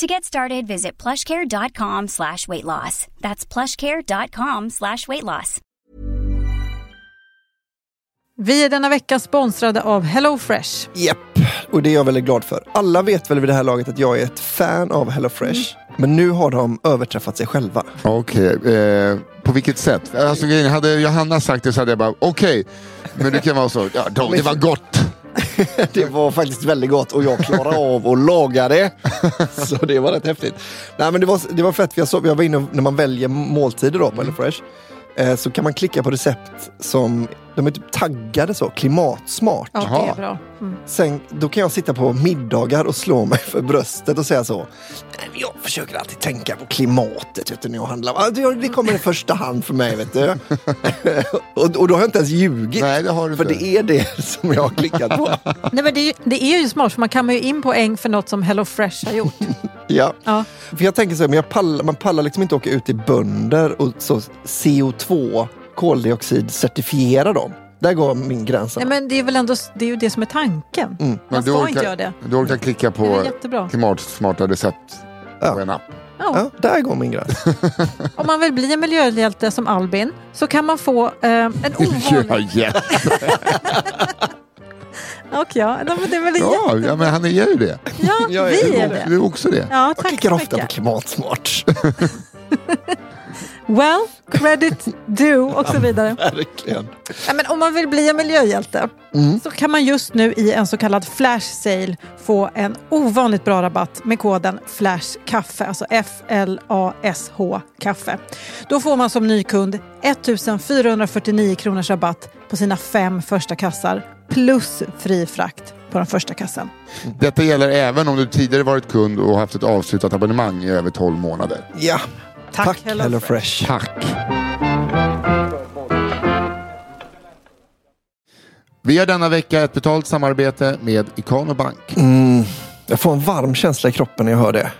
To get started, visit plushcare.com slash weight loss. That's plushcare.com slash weight loss. Vi är denna vecka sponsrade av HelloFresh. Japp, och det är jag väldigt glad för. Alla vet väl vid det här laget att jag är ett fan av HelloFresh. Mm. Men nu har de överträffat sig själva. Okej, eh, på vilket sätt? Alltså, hade Johanna sagt det så hade jag bara okej. Men det kan vara så, ja, då, det var gott. Det var faktiskt väldigt gott och jag klarade av att laga det. Så det var rätt häftigt. Nej men det var, det var fett, för jag, såg, jag var inne när man väljer måltider då på HelloFresh. Eh, så kan man klicka på recept som, de är typ taggade så, klimatsmart. Ja, det är bra. Mm. Sen, då kan jag sitta på middagar och slå mig för bröstet och säga så. "Nej, men Jag försöker alltid tänka på klimatet vet du, när jag handlar. Det- Det kommer i första hand för mig. Vet du. och, och då har jag inte ens ljugit. Nej, det har du för inte. det är det som jag har klickat på. Nej, men det, är ju, det är ju smart, för man kan ju in poäng för något som HelloFresh har gjort. ja. Ja. För jag tänker så här, men jag pallar, man pallar liksom inte åka ut till bönder och så CO2, koldioxid, certifiera dem. Där går min gräns. Nej, men det är väl ändå det, är ju det som är tanken. Men Man du ska orkar, inte göra det. Du orkar klicka på klimatsmarta recept Ja. på en app. Ja. Ja, där går min gräns. Om man vill bli en miljöhjälte som Albin så kan man få eh, en ovanlig... Och ja, men det är väl ja, jättebra. ja, men han är ju det. Ja, Jag är- vi är Du det. är också det. Ja, Jag tack klickar så ofta på klimatsmart. Well, credit due och så vidare. Verkligen. Ja, men om man vill bli en miljöhjälte Mm. så kan man just nu i en så kallad flash sale få en ovanligt bra rabatt med koden FLASHKAFFE, alltså F-L-A-S-H kaffe. Då får man som nykund 1449 kronors rabatt på sina fem första kassar plus fri frakt på den första kassan. Detta gäller även om du tidigare varit kund och haft ett avslutat abonnemang i över 12 månader. Ja, Tack, tack Hello Hello Fresh. Fresh. Tack! Vi har denna vecka ett betalt samarbete med Ikano Bank. Mm, jag får en varm känsla i kroppen när jag hör det.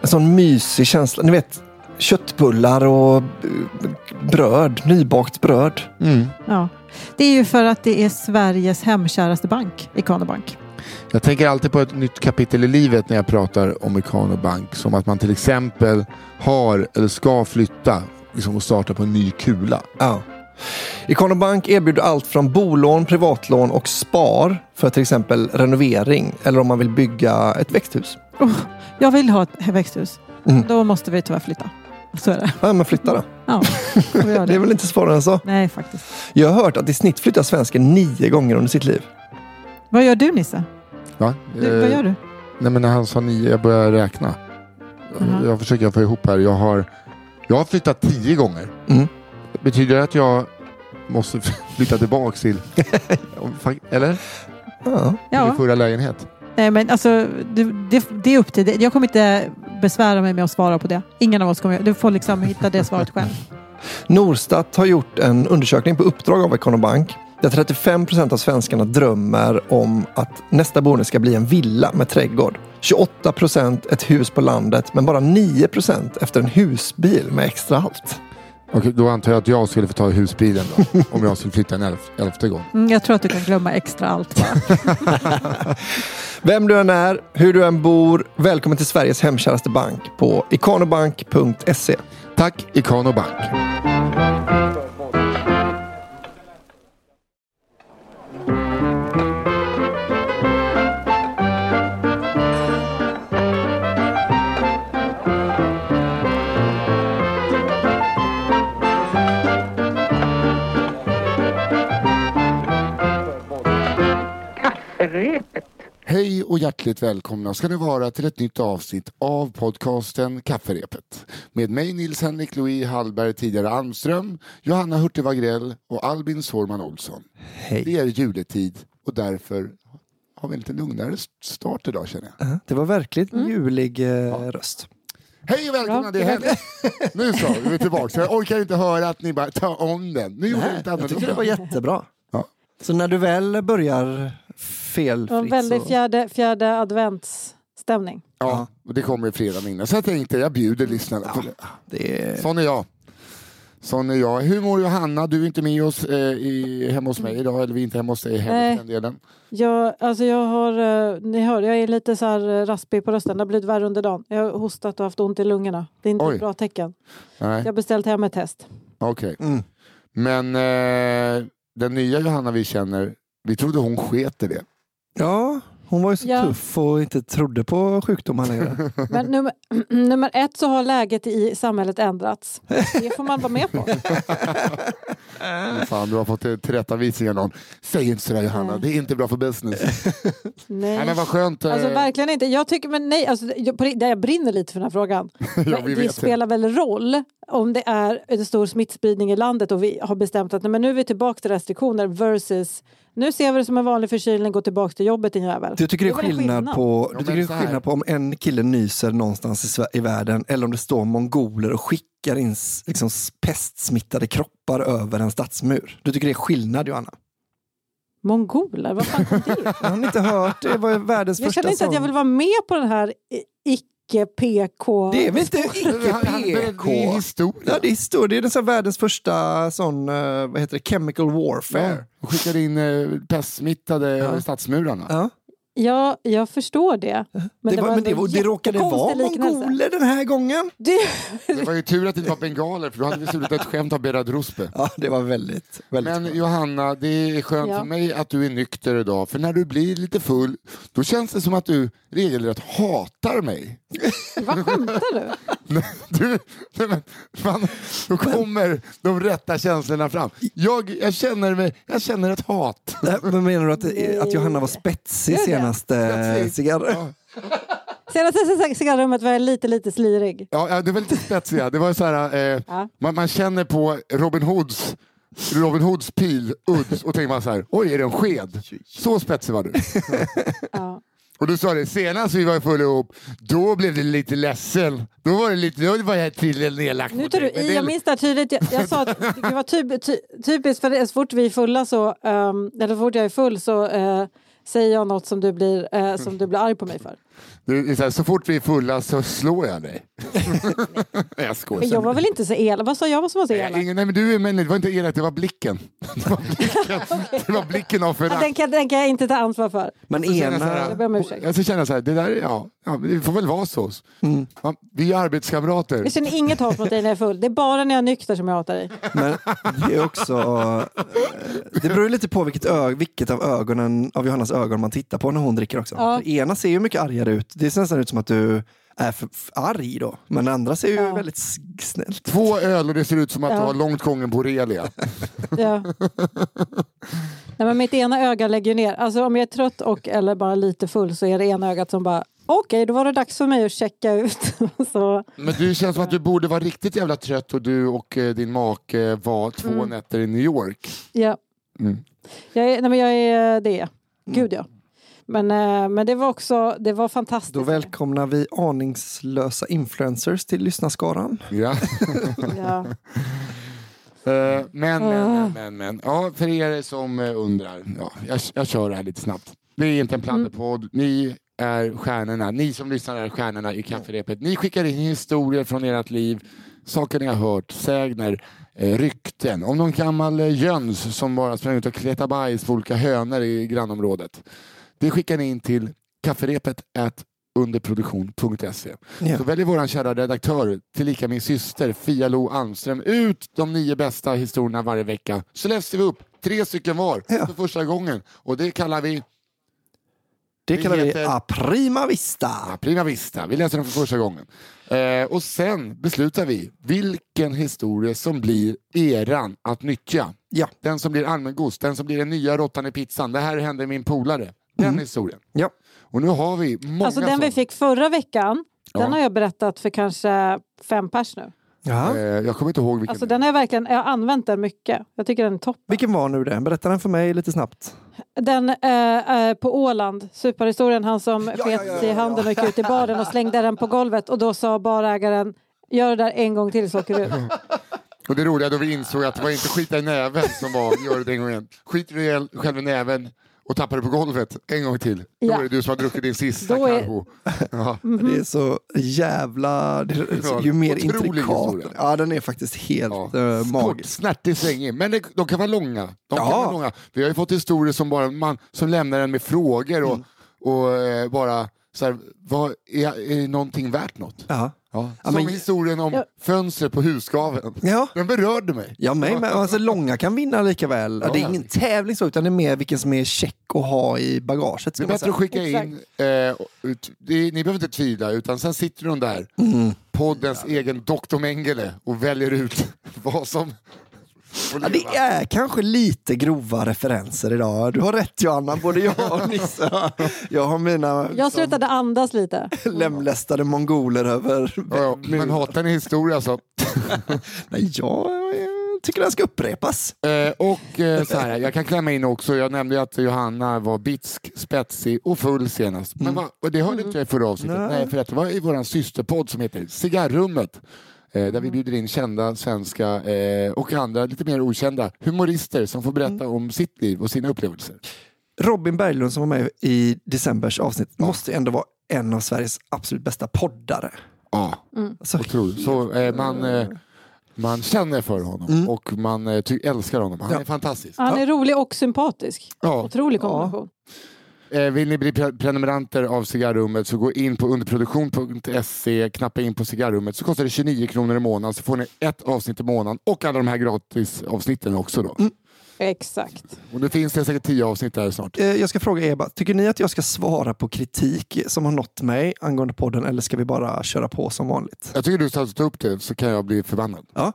En sån mysig känsla. Ni vet, köttbullar och eh, bröd, nybakt bröd. Mm. Ja. Det är ju för att det är Sveriges hemkäraste bank, Ikano Bank. Jag tänker alltid på ett nytt kapitel i livet när jag pratar om Ikano Bank. Som att man till exempel har eller ska flytta liksom, och starta på en ny kula. Ja. Ikano Bank erbjuder allt från bolån, privatlån och spar för till exempel renovering eller om man vill bygga ett växthus. Oh, jag vill ha ett växthus. Mm. Då måste vi tyvärr flytta. Så är det. Ja, men flytta då. Ja, göra Det är det. väl inte svårare än så. Nej, faktiskt. Jag har hört att i snitt flyttar svensken nio gånger under sitt liv. Vad gör du Nisse? Va? Du, vad Eh, gör du? Nej men när han sa nio, jag började räkna. Mhm. Jag försöker få ihop här. Jag har, jag har flyttat tio gånger. Mm. Betyder det att jag måste flytta tillbaks till... Eller? Ja. Min förra lägenhet? Nej, men alltså, det, det, det är upp till dig. Jag kommer inte besvära mig med att svara på det. Ingen av oss kommer Du får liksom hitta det svaret själv. Norstat har gjort en undersökning på uppdrag av Econobank där 35 procent av svenskarna drömmer om att nästa boende ska bli en villa med trädgård. 28 procent ett hus på landet men bara 9 procent efter en husbil med extra allt. Okej, då antar jag att jag skulle få ta husbilen då, om jag skulle flytta en elf, elfte gång. Mm, jag tror att du kan glömma extra allt. Vem du än är, hur du än bor, välkommen till Sveriges hemkäraste bank på ikanobank.se. Tack Ikano Hej och hjärtligt välkomna ska ni vara till ett nytt avsnitt av podcasten Kafferepet. Med mig Nils Henrik Louis Hallberg, tidigare Almström, Johanna Hurtig Wagrell och Albin Sårman Olsson. Hej. Det är juletid och därför har vi en lite lugnare start idag känner jag. Uh, Det var verkligt julig eh, röst. Hej och välkomna, Ja, det är Henrik. Nu så, vi är tillbaka. Jag orkar inte höra att ni bara tar om den. Nu gjorde jag tycker det var jättebra. Ja. Så när du väl börjar Det var en felfritt väldigt så... fjärde, fjärde adventsstämning. Ja, och det kommer fredag minne. Så jag tänkte, jag bjuder lyssnarna på det. Är... Sån är jag. Sån är jag. Hur mår Johanna? Du är inte med oss eh, i, hemma hos mig idag, eller vi är inte hemma hos dig heller Nej. för den delen. Jag, alltså jag har, eh, ni hör, jag är lite så här eh, raspig på rösten. Det har blivit värre under dagen. Jag har hostat och haft ont i lungorna. Det är inte Oj. ett bra tecken. Nej, Jag har beställt hem ett test. okej. Mm. Men eh, den nya Johanna vi känner, vi trodde hon sket i det. Ja, hon var ju så Ja. tuff och inte trodde på sjukdomar längre. Men nummer, nummer ett så har läget i samhället ändrats. Det får man vara med på. Fan, du har fått tillrättavisning av någon. Säg inte sådär Johanna, Nej. det är inte bra för business. Nej. Nej men vad skönt. eh, Alltså verkligen inte. Jag tycker, men nej, alltså, jag, det- jag brinner lite för den här frågan. ja, det spelar väl roll om det är en stor smittspridning i landet och vi har bestämt att nej, men nu är vi tillbaka till restriktioner versus nu ser vi det som en vanlig förkylning, gå tillbaka till jobbet din jävel. Du tycker det är en skillnad på, Ja, du tycker det är skillnad på om en kille nyser någonstans i, i världen eller om det står mongoler och skickar in liksom, pestsmittade kroppar över en stadsmur. Du tycker det är skillnad Johanna? Mongoler, vad fan kom det? Jag har inte hört, det var världens Jag första känner inte att jag sång. vill vara med på den här i- icke-PK. Det är väl inte Han- han- Det är historia. Ja, det är historia. Det är den världens första sån, eh, vad heter det, chemical warfare. Ja, och skickade in eh, pestsmittade Ja. stadsmurarna. Ja. Ja, jag förstår det. Men det, det, var, men det, var, det råkade vara mongoler den här gången. Det, Det var ju tur att det inte var bengaler för då hade vi slutat ett skämt av Berad Ruspe. Ja, det var väldigt, väldigt Men bra. Johanna, det är skönt Ja. för mig att du är nykter idag. För när du blir lite full, då känns det som att du regelrätt hatar mig. vad skämtar du? Du, nej men, fan, då kommer de rätta känslorna fram. Jag, jag, känner, mig, jag känner ett hat. Nej, Men menar du att, att Johanna var spetsig det? senaste cigarr? Ja. Senaste cigarrummet var jag lite, lite slirig. Ja, det var lite spetsiga. Det var så här, eh, Ja. man, man känner på Robin Hoods Robin Hoods pil, udd, och tänker man så här, oj är det en sked? Så spetsig var du. Ja. Och du sa det, senast vi var fulla ihop, då blev det lite ledsen. Då var det lite, då var jag till nedlagt Nu tar du i, jag minns det tydligt. Jag, jag sa att det var typ, ty, typiskt för det, så fort vi är fulla så, um, eller så fort jag är full så eh, säger jag något som du, blir, eh, som du blir arg på mig för. Är så, här, så fort vi är fulla så slår jag dig. Nej, jag skojar. Men jag var väl inte så elak? Vad sa jag som var så elak? ingen, nej men du är men det var inte elakt, det var blicken. Det var blicken, det var blicken av Ja, förakt. den, kan, den kan jag inte ta ansvar för. Men jag så ena... här, Jag ber om ursäkt. Jag så känner jag så här, det där, är- ja, ja, det får väl vara så. Mm. Man, vi är arbetskamrater. Jag känner inget hat mot dig när jag är full. Det är bara när jag är nykter som jag hatar dig. Men det är också... Det beror lite på vilket, ö, vilket av ögonen av Johannas ögon man tittar på när hon dricker också. Ja. Ena ser ju mycket argare ut. Det ser nästan ut som att du är för, för arg då. Men det andra ser ju Ja. väldigt snällt. Två öl och det ser ut som att Ja. du har långt gången borrelia. Ja. Nej, men mitt ena öga lägger ner. Alltså om jag är trött och eller bara lite full så är det ena ögat som bara okej, då var det dags för mig att checka ut. så, Men du känns som att du borde vara riktigt jävla trött och du och eh, din make var två Mm. nätter i New York. ja. Mm. Jag är, nej, men jag är det. Gud ja. Men, eh, men det var också det var fantastiskt. Då välkomnar vi aningslösa influencers till lyssnarskaran. Ja. ja. Eh, men, Ah. men, men, men, men. Ja, för er som eh, undrar. Ja, jag, jag kör det här lite snabbt. Det är inte en Mm. pladderpodd. Ni är stjärnorna, ni som lyssnar är stjärnorna i kafferepet. Ni skickar in historier från ert liv, saker ni har hört, sägner, rykten. Om någon gammal jöns som bara sprang ut och kletade bajs på olika hönor i grannområdet. Det skickar ni in till kafferepet underproduktion.se. Ja. Så väljer vår kära redaktör, tillika min syster Fia Lo Almström, ut de nio bästa historierna varje vecka. Så läser vi upp tre stycken var Ja. för första gången. Och det kallar vi Det kallar vi heter- A Prima Vista. Ja, prima vista. Vi läser den för första gången. Eh, och sen beslutar vi vilken historia som blir eran att nyttja. Ja. Den som blir allmängods, den som blir den nya råttan i pizzan. Det här hände min polare. Den historien. Ja. Och nu har vi många Alltså den vi sådana. fick förra veckan, Ja. den har jag berättat för kanske fem pers nu. Ja. Eh, jag kommer inte ihåg vilken. Alltså den jag verkligen, jag har använt den mycket. Jag tycker den är toppen. Vilken var nu det? Berätta den för mig lite snabbt. Den eh, på Åland, superhistorien, han som ja, sket ja, sig i handen och gick ut i baren och slängde den på golvet och då sa barägaren Gör det där en gång till så åker du ut. Och det roliga då vi insåg att det var inte skita i näven som var gör det en gång igen. I själv i näven och tappar det på golvet en gång till. Då Ja. är det du som har druckit din sista Då är-. Ja. Det är så jävla... Det är så, ju mer Otrolig intrikat. historia. Ja, den är faktiskt helt Ja. Kort, magisk. snärtig, svängig. Men det, de kan vara långa. De kan vara långa. Vi har ju fått historier som, bara man, som lämnar en med frågor och, Mm. och eh, bara så här, vad, är, är någonting värt något? Ja. Ja. Ja, som men- historien om Ja. fönstret på husgaveln. Ja. Den berörde mig. Ja, mig med. Alltså, långa kan vinna lika väl. Ja. Det är ingen tävling så, utan det är mer vilken som är check att ha i bagaget. Det är bättre att skicka Exakt. in, eh, ut, det, ni behöver inte tvivla, utan sen sitter de där, Mm. poddens egen Dr. Mengele och väljer ut vad som Ja, det är kanske lite grova referenser idag. Du har rätt Johanna, både jag och Nisse. Jag har mina Jag slutade andas lite. lemlästade mongoler över... Ja, ja, men hatar ni historia så Nej, jag, jag tycker den ska upprepas. Eh, och eh, så här, jag kan klämma in också, jag nämnde att Johanna var bitsk, spetsig och full senast. Men va, och det hörde inte jag i förra avsnittet, Nej. Nej. för att det var i vår systerpodd som heter Cigarrummet. Eh, där vi bjuder in kända svenska eh, och andra lite mer okända humorister som får berätta om sitt liv och sina upplevelser. Robin Berglund som var med i decembers avsnitt måste ändå vara en av Sveriges absolut bästa poddare. Ja, Alltså, otroligt. Så eh, man, eh, man känner för honom och man eh, ty- älskar honom. Han Ja. är fantastisk. Han är rolig och sympatisk. Ja. Otrolig kombination. Eh, vill ni bli pre- prenumeranter av Cigarrummet så gå in på underproduktion.se, knappa in på Cigarrummet så kostar det 29 kronor i månaden så får ni ett avsnitt i månaden och alla de här gratis avsnitten också då. Exakt. Och det finns det säkert 10 avsnitt där snart. eh, jag ska fråga bara, tycker ni att jag ska svara på kritik som har nått mig angående podden eller ska vi bara köra på som vanligt? Jag tycker du ska ta upp det så kan jag bli förbannad. Ja.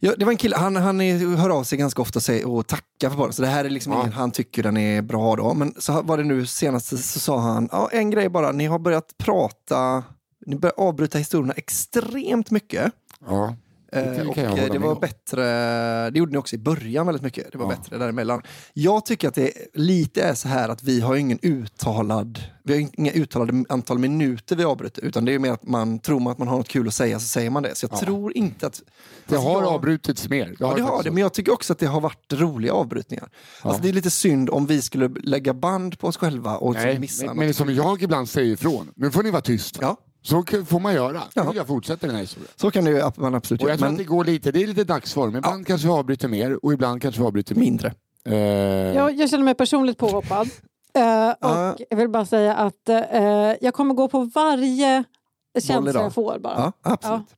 Ja, det var en kille, han, han är, hör av sig ganska ofta och tackar för podden. Så det här är liksom Ja. ingen han tycker den är bra då. Men så var det nu senast så sa han, ja, en grej bara, ni har börjat prata, ni börjar avbryta historierna extremt mycket. Ja, Eh, kan och eh, det var om. bättre, det gjorde ni också i början väldigt mycket. Det var Ja. bättre däremellan. Jag tycker att det lite är så här att vi har ingen uttalad, vi har inga uttalade antal minuter vi avbryter. Utan det är mer att man tror att man har något kul att säga så säger man det. Så jag tror inte att... det Alltså, har jag- avbrutits mer. Ja, det har det, men jag tycker också att det har varit roliga avbrytningar. Alltså, det är lite synd om vi skulle lägga band på oss själva och Nej, missa men, något. men som jag ibland säger ifrån, nu får ni vara tysta. Ja. Så får man göra. Ja. jag fortsätta den här historien. Så kan det ju man absolut Och jag göra, tror men att det går lite, det är lite dagsform. Ibland kanske vi avbryter mer och ibland kanske vi avbryter mindre. mindre. Eh, Jag, jag känner mig personligt påhoppad. Ja. och jag vill bara säga att eh, jag kommer gå på varje känsla idag. jag får bara. Ja, absolut. Ja.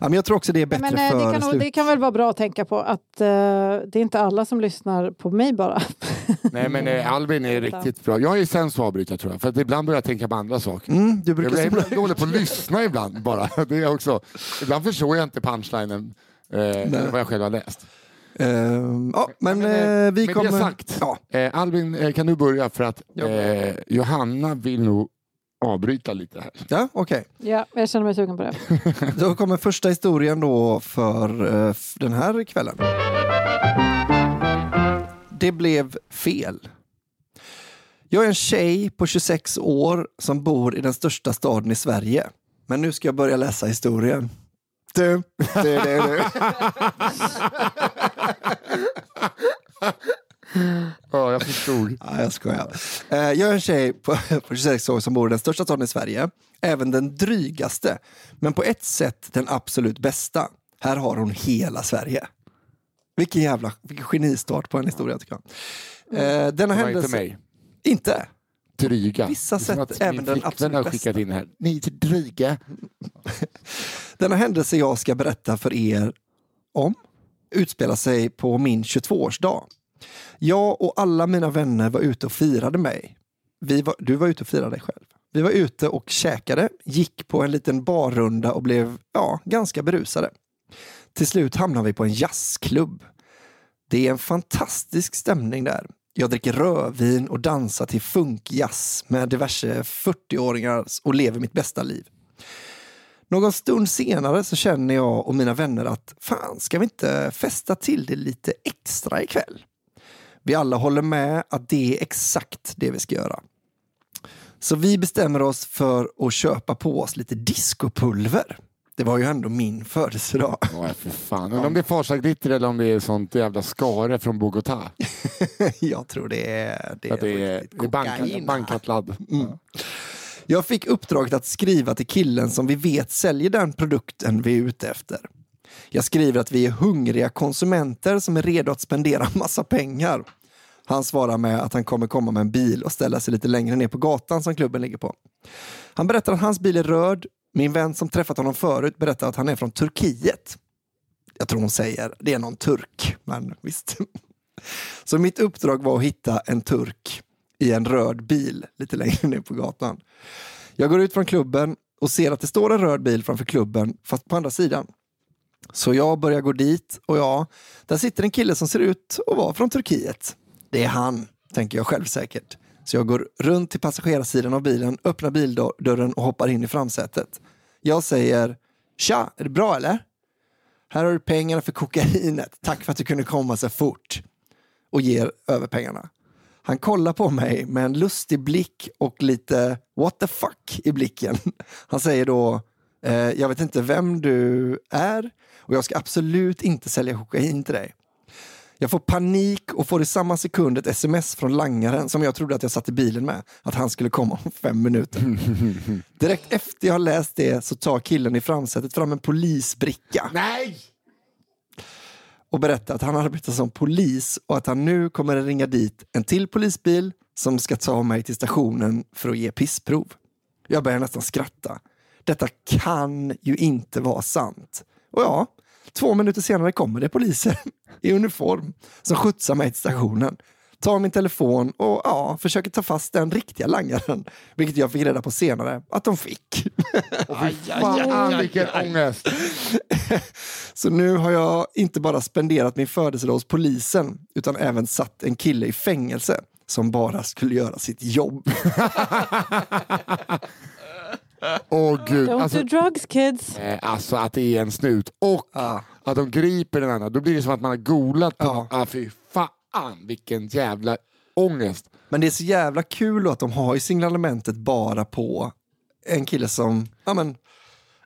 Ja, men jag tror också det är Ja, bättre Men, eh, för det, kan, det kan väl vara bra att tänka på att eh, det är inte alla som lyssnar på mig bara. Nej men eh, Albin är riktigt bra. Jag är sämst på att avbryta tror jag. För att ibland börjar jag tänka på andra saker. Mm, du Jag brukar blir säga ibland dålig på att lyssna ibland bara. Det är också. Ibland förstår jag inte punchlinen. Eh, eller vad jag själv har läst. Ehm, ja, men eh, eh, vi med kommer... det sagt, Ja, eh, Albin eh, kan du börja för att eh, Johanna vill nog avbryta lite här. ja okej. ja, jag känner mig sugen på det. Då kommer första historien då för eh, den här kvällen. Det blev fel. Jag är en tjej på 26 år som bor i den största staden i Sverige. Men nu ska jag börja läsa historien. Du, du, du, du. Ja, jag förstod. Ja, jag skojar. Eh, Jag är en tjej på, på 26 år som bor i den största staden i Sverige. Även den drygaste, men på ett sätt den absolut bästa. Här har hon hela Sverige. Vilken jävla vilken genistart på en historia tycker jag. Eh, Denna Det var händelse... inte mig. Inte? Dryga. Vissa sätt även den absolut har bästa. skickat in här. Ni är dryga. Denna händelse jag ska berätta för er om utspelar sig på min 22-årsdag. Jag och alla mina vänner var ute och firade mig. Vi var, du var ute och firade dig själv. Vi var ute och käkade, gick på en liten barrunda och blev ja, ganska berusade. Till slut hamnade vi på en jazzklubb. Det är en fantastisk stämning där. Jag dricker rödvin och dansar till funkjazz med diverse 40-åringar och lever mitt bästa liv. Någon stund senare så känner jag och mina vänner att fan, ska vi inte festa till det lite extra ikväll? Vi alla håller med att det är exakt det vi ska göra. Så vi bestämmer oss för att köpa på oss lite discopulver. Det var ju ändå min födelsedag. Åh, för fan. Om det är Farsa-glitter eller om det är sånt jävla skare från Bogotá. jag tror det är... Det är, det är bankat, kokain. bankat ladd. Jag fick uppdraget att skriva till killen som vi vet säljer den produkten vi är ute efter. Jag skriver att vi är hungriga konsumenter som är redo att spendera massa pengar. Han svarar med att han kommer komma med en bil och ställa sig lite längre ner på gatan som klubben ligger på. Han berättar att hans bil är röd. Min vän som träffat honom förut berättar att han är från Turkiet. Jag tror hon säger det är någon turk, men visst. Så mitt uppdrag var att hitta en turk i en röd bil lite längre ner på gatan. Jag går ut från klubben och ser att det står en röd bil framför klubben, fast på andra sidan. Så jag börjar gå dit och ja, där sitter en kille som ser ut att vara från Turkiet. Det är han, tänker jag självsäkert. Så jag går runt till passagerarsidan av bilen, öppnar bildörren och hoppar in i framsätet. Jag säger Tja, är det bra eller? Här har du pengarna för kokainet. Tack för att du kunde komma så fort. Och ger över pengarna. Han kollar på mig med en lustig blick och lite what the fuck i blicken. Han säger då, eh, jag vet inte vem du är och jag ska absolut inte sälja kokain till dig. Jag får panik och får i samma sekund ett sms från langaren som jag trodde att jag satt i bilen med, att han skulle komma om fem minuter. Direkt efter jag har läst det så tar killen i framsätet fram en polisbricka Nej! och berättar att han arbetar som polis och att han nu kommer att ringa dit en till polisbil som ska ta mig till stationen för att ge pissprov. Jag börjar nästan skratta. Detta kan ju inte vara sant. Och ja, två minuter senare kommer det poliser i uniform som skjutsar mig till stationen. Tar min telefon och ja, försöker ta fast den riktiga langaren. Vilket jag fick reda på senare att de fick. Fan vilken ångest! Så nu har jag inte bara spenderat min födelsedag hos polisen utan även satt en kille i fängelse som bara skulle göra sitt jobb. Åh gud. Don't Alltså, do drugs kids. eh, alltså att det är en snut och Ja. att de griper den andra. Då blir det som att man har golat på någon. ah, Fy fan vilken jävla ångest. Men det är så jävla kul att de har ju signalementet bara på en kille som, ja men,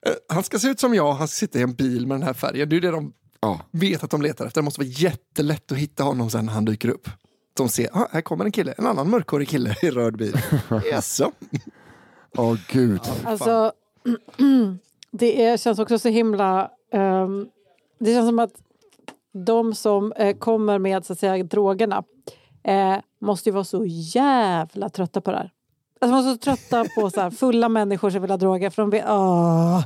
eh, han ska se ut som jag, han ska sitta i en bil med den här färgen. Det är det de Ja. vet att de letar efter. Det måste vara jättelätt att hitta honom sen när han dyker upp. De ser, ah, här kommer en kille, en annan mörkhårig kille i röd bil. Jaså? Åh gud. Alltså, det är, känns också så himla... ehm, det känns som att de som eh, kommer med så att säga, drogerna eh, måste ju vara så jävla trötta på det här. Alltså, de är så trötta på så här, fulla människor som vill ha droger. För de vet, åh,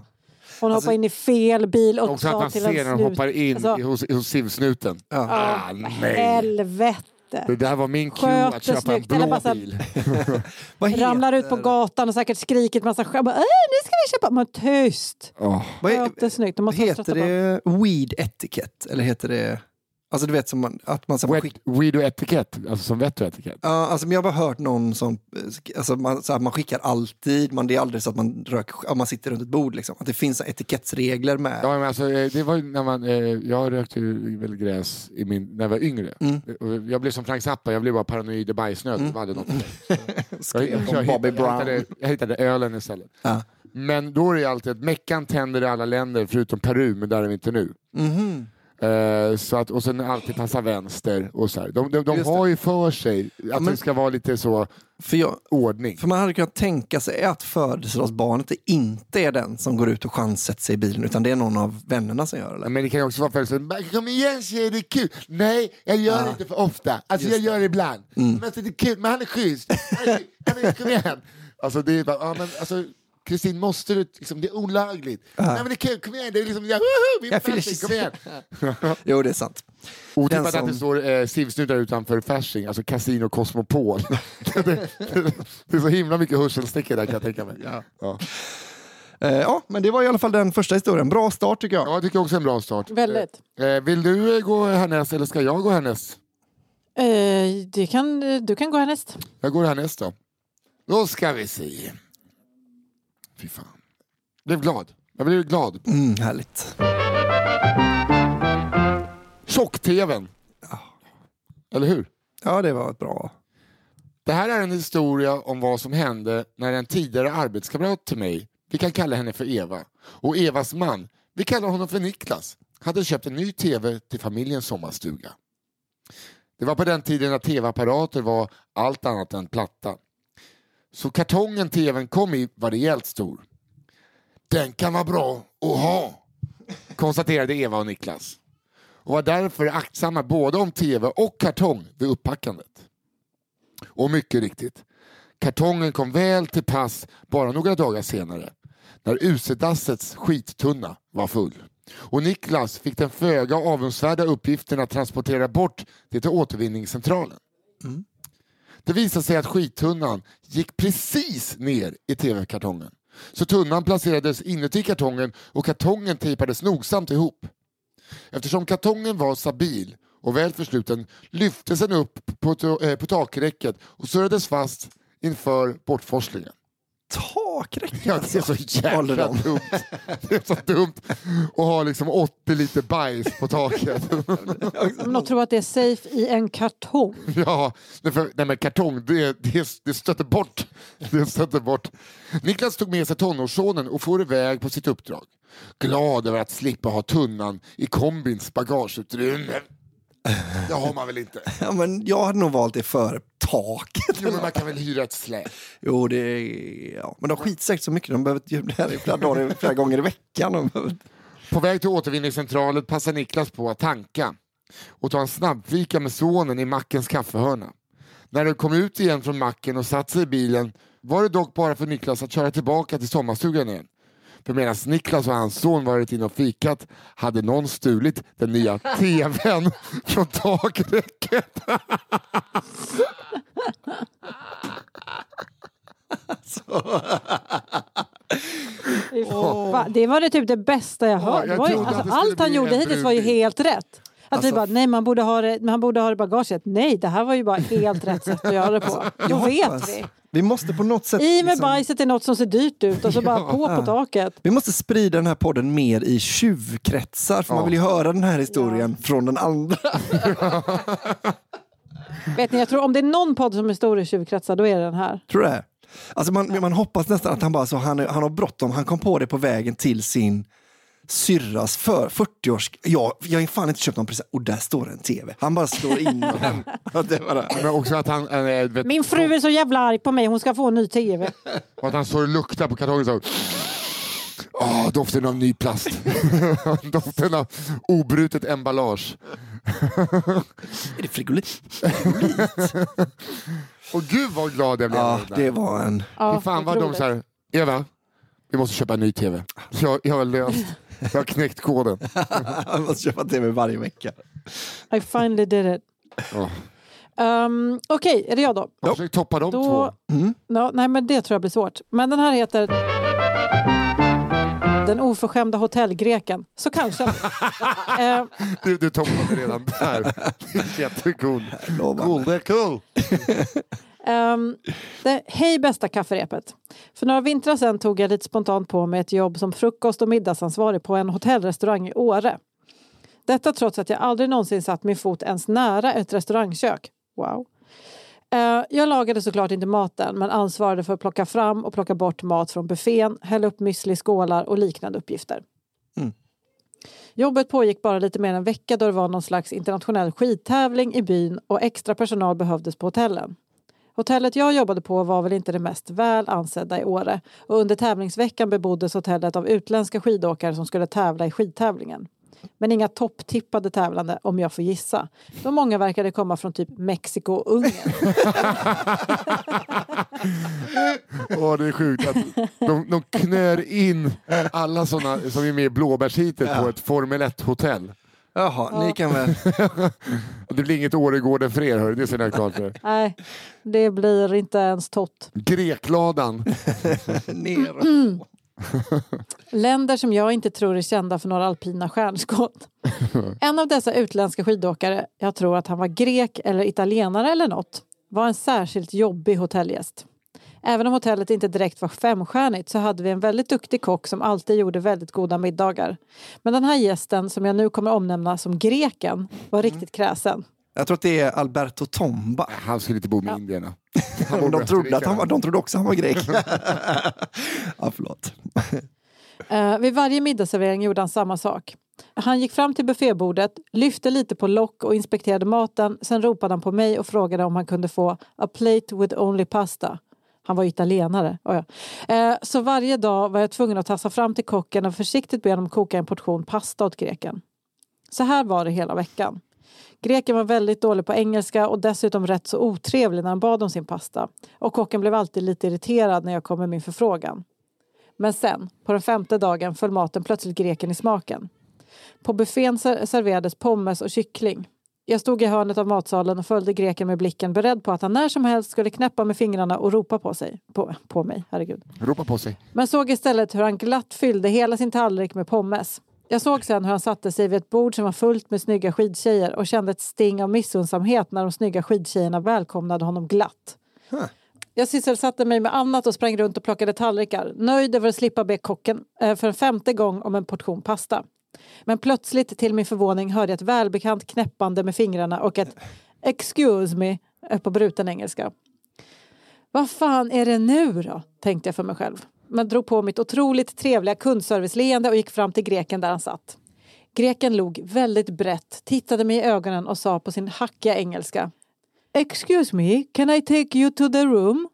hon hoppar in i fel bil och Också att man till ser när de hoppar in Alltså, i- hos, hos sivsnuten. Ah, nej. Helvete! Det där var min cue att köpa en snyggt, eller blå här- bil. Vad heter, Ramlar ut på gatan och säkert skrikit massa skämt. "Äh, Nu ska vi köpa! Men tyst! Är, Sköter snyggt. De måste heter det weed etiquette? Eller heter det, alltså du vet som man, att man så Wet, skick, weed och etikett, alltså som vett och etikett. Ja, alltså, men jag har bara hört någon som, alltså, man, så här, man skickar alltid, man, det är aldrig så att man, rök, ja, man sitter runt ett bord. Liksom. Att det finns etikettsregler med. Ja, men alltså, eh, det var när man, eh, jag rökte väl gräs i min, när jag var yngre. Mm. Jag blev som Frank Zappa, jag blev bara paranoid och bajsnödig. Mm. Jag hade något. Skrev jag, jag, Bobby jag, hittade, jag hittade ölen istället. Ja. Men då är det alltid att meckan tänder i alla länder förutom Peru, men där är vi inte nu. Mhm. Eh, så att, och sen alltid passa vänster och så här. De, de, de Just har ju för sig att men- det ska vara lite så För, jag, ordning. för man hade kunnat tänka sig att födelsedagsbarnet inte är den som går ut och chanssätter sig i bilen utan det är någon av vännerna som gör det. Men det kan ju också vara födelsedag. Kom igen tjej, det är kul. Nej, jag gör det inte för ofta. Alltså jag gör det ibland. Men alltså, det är kul, men han är schysst. Han är- han är- Kom igen. Alltså det är bara, ja, men alltså Kristin, måste du, liksom, det är olagligt. Nej men det är kul, kom igen. Det är liksom, ja, woho, vi är Fasching, kom igen. Jo, det är sant. Otippat Den att det som- står eh, simsnuttar utanför Fasching, alltså Casino Cosmopol. det, det, det är så himla mycket hörselstickor där kan jag tänka mig. Ja. Ja. Eh, ja, men det var i alla fall den första historien. Bra start tycker jag. jag tycker också en bra start. Väldigt. Eh, vill du eh, gå härnäst eller ska jag gå härnäst? Eh, det kan, du kan gå härnäst. Jag går härnäst då. Då ska vi se. Fy fan. Blev glad. Jag blev glad. Mm, härligt. Tjock-tvn. Eller hur? Ja, det var bra. Det här är en historia om vad som hände när en tidigare arbetskamrat till mig, vi kan kalla henne för Eva, och Evas man, vi kallar honom för Niklas, hade köpt en ny tv till familjens sommarstuga. Det var på den tiden när tv-apparater var allt annat än platta. Så kartongen tvn kom i var rejält stor. Den kan vara bra att ha, konstaterade Eva och Niklas. Och var därför aktsamma både om tv och kartong vid uppackandet. Och mycket riktigt, kartongen kom väl till pass bara några dagar senare när usedassets skittunna var full. Och Niklas fick den föga avundsvärda uppgiften att transportera bort det till återvinningscentralen. Mm. Det visade sig att skittunnan gick precis ner i tv-kartongen. Så tunnan placerades inuti kartongen och kartongen tejpades nogsamt ihop. Eftersom kartongen var stabil och väl försluten lyftes den upp på, to- eh, på takräcket och surrades fast inför bortforslingen. Takräcket Ja, det är så jävla de. dumt. Det är så dumt att ha liksom 80 liter bajs på taket. Men att tro att det är safe i en kartong. Ja, för, nej men kartong, det, det, det stöter bort. Det stöter bort. Niklas tog med sig tonårssonen och for iväg på sitt uppdrag. Glad över att slippa ha tunnan i kombins bagageutrymme. Det har man väl inte? Ja, men jag hade nog valt det före taket. Jo, men man kan väl hyra ett släp? Jo, det är... Ja. Men de skiter säkert så mycket. De behöver göra det här i flera, dagar, flera gånger i veckan. De behöver... På väg till återvinningscentralen passar Niklas på att tanka och ta en snabbfika med sonen i mackens kaffehörna. När de kom ut igen från macken och satt sig i bilen var det dock bara för Niklas att köra tillbaka till sommarstugan igen. För medan Niklas och hans son varit inne och fikat hade någon stulit den nya TVn från takräcket. Va? Det var det typ det bästa jag hört. att alltså, allt han gjorde hittills var ju helt rätt. Att vi Alltså- bara, nej man borde ha det, man borde ha det i bagaget. Nej, det här var ju bara helt rätt sätt att göra det på. Då vet vi. Vi måste på något sätt... I med liksom- bajset är något som ser dyrt ut och så bara på på taket. Vi måste sprida den här podden mer i tjuvkretsar för man vill ju höra den här historien från den andra. Vet ni, jag tror om det är någon podd som är stor i tjuvkretsar, då är det den här. Tror du det? Alltså man, man hoppas nästan att han bara så, han, han har bråttom, han kom på det på vägen till sin syrras för 40-års... Ja, jag har fan inte köpt någon present och där står en tv. Han bara slår in den. Det var det. Men också att han, äh, vet, Min fru är så jävla arg på mig, hon ska få en ny tv. och att han står och luktar på kartongen så. Åh, doften av ny plast. doften av obrutet emballage. Är det frigolit? Och gud vad glad jag blev. Ja, det var en... Ja, fan vad de så här, Eva, vi måste köpa en ny tv. Jag, jag har löst, jag har knäckt koden. Han måste köpa tv varje vecka. I finally did it. Um, Okej, är det jag då? Jag försöker toppa de Då- två. Ja, nej, men det tror jag blir svårt. Men den här heter Den oförskämda hotellgreken. Så kanske. eh, Du, du toppade redan där. Jättecool. Cool, det är cool. Ehm, det, hej bästa kafferepet. För några vintrar sedan tog jag lite spontant på mig ett jobb som frukost och middagsansvarig på en hotellrestaurang i Åre. Detta trots att jag aldrig någonsin satt min fot ens nära ett restaurangkök. Wow. Eh, jag lagade såklart inte maten men ansvarade för att plocka fram och plocka bort mat från buffén, hälla upp müsli i skålar och liknande uppgifter. Mm. Jobbet pågick bara lite mer än en vecka då det var någon slags internationell skidtävling i byn och extra personal behövdes på hotellen. Hotellet jag jobbade på var väl inte det mest väl ansedda i Åre och under tävlingsveckan beboddes hotellet av utländska skidåkare som skulle tävla i skidtävlingen. Men inga topptippade tävlande om jag får gissa. Då många verkade komma från typ Mexiko och Ungern. Åh, det är sjukt att de, de knör in alla sådana som är med i blåbärshitet på ett Formel 1-hotell. Jaha, ni kan väl... Det blir inget Åregården för er, hör, det ser ni klart för. Nej, det blir inte ens tott. Grekladan. Ner. Länder som jag inte tror är kända för några alpina stjärnskott. En av dessa utländska skidåkare, jag tror att han var grek eller italienare eller något, var en särskilt jobbig hotellgäst. Även om hotellet inte direkt var femstjärnigt så hade vi en väldigt duktig kock som alltid gjorde väldigt goda middagar. Men den här gästen, som jag nu kommer omnämna som greken, var riktigt kräsen. Jag tror att det är Alberto Tomba. Han skulle inte bo med indierna. Han bor De trodde, att han, var- de trodde också han var grek. ja, förlåt. Eh, vid varje middagsservering gjorde han samma sak. Han gick fram till buffébordet, lyfte lite på lock och inspekterade maten. Sen ropade han på mig och frågade om han kunde få a plate with only pasta. Han var italienare. Oh ja. eh, så varje dag var jag tvungen att tassa fram till kocken och försiktigt be honom koka en portion pasta åt greken. Så här var det hela veckan. Greken var väldigt dålig på engelska och dessutom rätt så otrevlig när han bad om sin pasta. Och kocken blev alltid lite irriterad när jag kom med min förfrågan. Men sen, på den femte dagen, föll maten plötsligt greken i smaken. På buffén serverades pommes och kyckling. Jag stod i hörnet av matsalen och följde greken med blicken beredd på att han när som helst skulle knäppa med fingrarna och ropa på sig. På, på mig, herregud. Ropa på sig. Men såg istället hur han glatt fyllde hela sin tallrik med pommes. Jag såg sen hur han satte sig vid ett bord som var fullt med snygga skidtjejer och kände ett sting av missundsamhet när de snygga skidtjejerna välkomnade honom glatt. Jag sysselsatte mig med annat och sprang runt och plockade tallrikar, nöjd över att slippa be kocken eh, för en femte gång om en portion pasta. Men plötsligt till min förvåning hörde jag ett välbekant knäppande med fingrarna och ett “excuse me” eh, på bruten engelska. Vad fan är det nu då? tänkte jag för mig själv. Men drog på mitt otroligt trevliga kundserviceleende och gick fram till greken där han satt. Greken log väldigt brett, tittade mig i ögonen och sa på sin hackiga engelska Excuse me, can I take you to the room?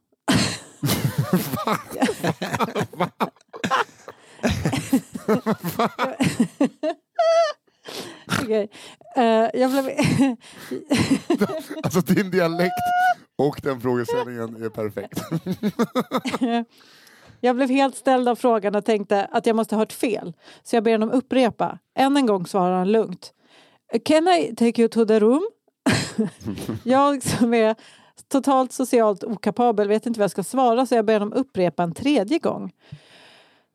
Okej. Eh, jag blev... Alltså din dialekt och den frågeställningen är perfekt. Jag blev helt ställd av frågan och tänkte att jag måste ha hört fel. Så jag ber honom upprepa. Än en gång svarar han lugnt. Can I take you to the room? jag som är totalt socialt okapabel vet inte vad jag ska svara så jag ber honom upprepa en tredje gång.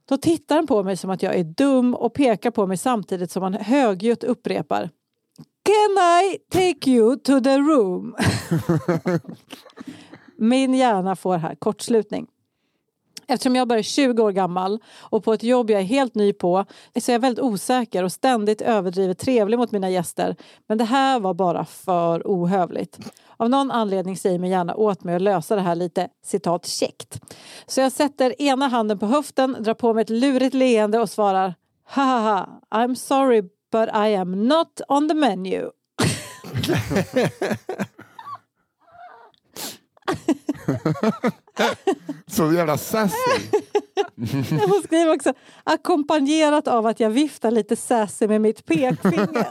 Då tittar han på mig som att jag är dum och pekar på mig samtidigt som han högljutt upprepar. Can I take you to the room? Min hjärna får här kortslutning. Eftersom jag bara är 20 år gammal och på ett jobb jag är helt ny på så är jag väldigt osäker och ständigt överdrivet trevlig mot mina gäster. Men det här var bara för ohövligt. Av någon anledning säger min hjärna åt mig att lösa det här lite citat käckt. Så jag sätter ena handen på höften, drar på mig ett lurigt leende och svarar Haha, I'm sorry but I am not on the menu. Så jävla sassy. Får skriva också ackompanjerat av att jag viftar lite sassy med mitt pekfinger.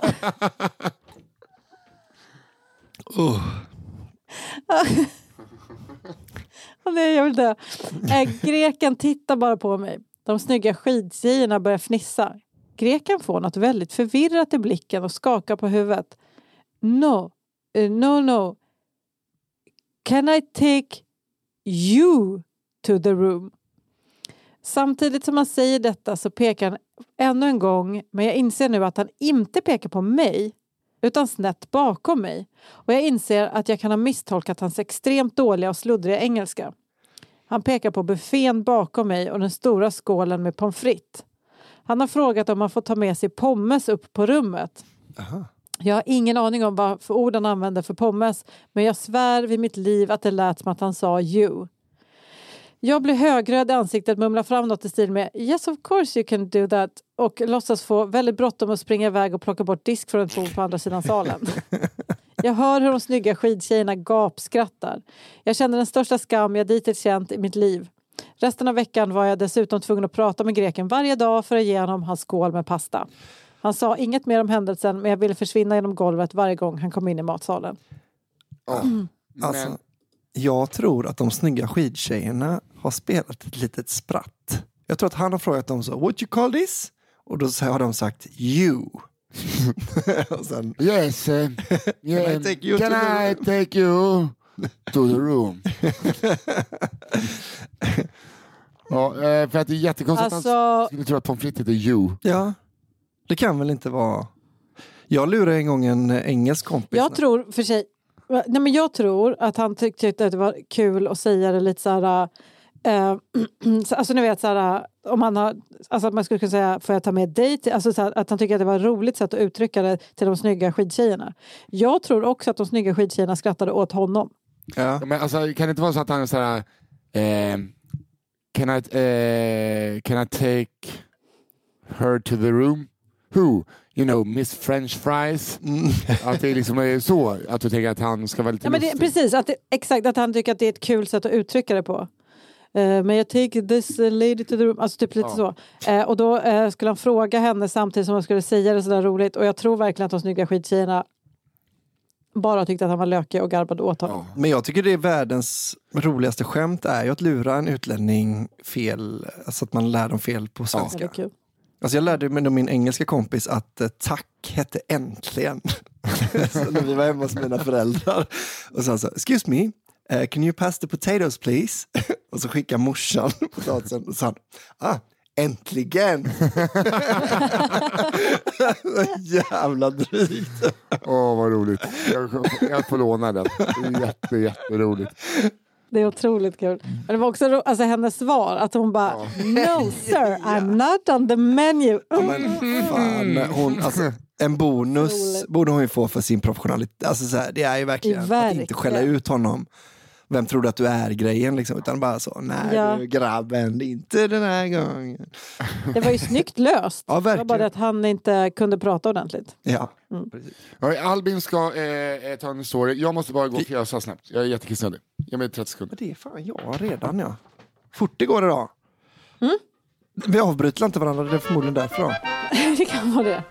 Åh nej, jag vill dö. Äh, greken tittar bara på mig. De snygga skidtjejerna börjar fnissa. Greken får något väldigt förvirrat i blicken och skakar på huvudet. No, eh, no, no. Can I take you to the room? Samtidigt som han säger detta så pekar han ännu en gång men jag inser nu att han inte pekar på mig utan snett bakom mig. Och jag inser att jag kan ha misstolkat hans extremt dåliga och sluddriga engelska. Han pekar på buffén bakom mig och den stora skålen med pommes frites. Han har frågat om han får ta med sig pommes upp på rummet. Jag har ingen aning om vad för ord han använder för pommes men jag svär vid mitt liv att det lät som att han sa you. Jag blir högröd i ansiktet, mumlar fram något i stil med Yes of course you can do that och låtsas få väldigt bråttom att springa iväg och plocka bort disk från ett bord på andra sidan salen. Jag hör hur de snygga skidtjejerna gapskrattar. Jag känner den största skam jag dittills känt i mitt liv. Resten av veckan var jag dessutom tvungen att prata med greken varje dag för att ge honom hans skål med pasta. Han sa inget mer om händelsen men jag ville försvinna genom golvet varje gång han kom in i matsalen. Alltså, Men- jag tror att de snygga skidtjejerna har spelat ett litet spratt. Jag tror att han har frågat dem så, what you call this? Och då har de sagt you. och sen, Yes, uh, yeah, I take you can to the I take you to the room? ja, eh, för att det är jättekonstigt att Alltså- han skulle tro att pommes frites heter you. ja, det kan väl inte vara... Jag lurade en gång en engelsk kompis. Jag tror för sig... Nej, men jag tror att han tyckte att det var kul att säga det lite så här... Eh, så- alltså ni vet så här, om man har, alltså att man skulle kunna säga får jag ta med dig till, alltså så här, att han tycker att det var ett roligt sätt att uttrycka det till de snygga skidtjejerna. Jag tror också att de snygga skidtjejerna skrattade åt honom. Ja. Men alltså, kan det inte vara så att han är såhär, eh, can, I, eh, can I take her to the room? Who? You know, Miss French fries? Mm. Att det liksom är så, att du tänker att han ska vara lite Ja, men det, lustig. precis, att det, exakt att han tycker att det är ett kul sätt att uttrycka det på. Uh, men jag take this uh, lady to the room, alltså typ lite så. Eh, och då eh, skulle han fråga henne samtidigt som han skulle säga det sådär roligt. Och jag tror verkligen att de snygga skittjejerna bara tyckte att han var lökig och garbade åt honom. Men jag tycker det är världens roligaste skämt är ju att lura en utlänning fel, alltså att man lär dem fel på Ja. svenska. Det är kul. Alltså jag lärde mig av min engelska kompis att eh, tack hette äntligen. så när vi var hemma hos mina föräldrar. Och så han så, excuse me, uh, can you pass the potatoes please? och så skickade morsan potatisen och sa ah, äntligen! Jävla drygt. Åh, vad roligt. Jag, jag får låna den. Det är jätte, jätteroligt. Det är otroligt kul. Men det var också ro- alltså, hennes svar, att hon bara No sir, I'm not on the menu. Men fan, hon, alltså, en bonus Otroligt. borde hon ju få för sin professionalitet. Alltså, så här, det är ju verkligen, att Verkligen. inte skälla ut honom. Vem tror du att du är grejen liksom, utan bara så, nej Ja. du grabben, inte den här gången. Det var ju snyggt löst. Ja, det var bara det att han inte kunde prata ordentligt. Ja, Mm. Ja, Albin ska eh, eh, ta en story. Jag måste bara gå och fjösa snabbt. Jag är jättekissnödig. Ge mig 30 sekunder. Men det är fan jag redan ja. Fort det går idag. Mm. Vi avbryter inte varandra, det är förmodligen därför då. det kan vara det.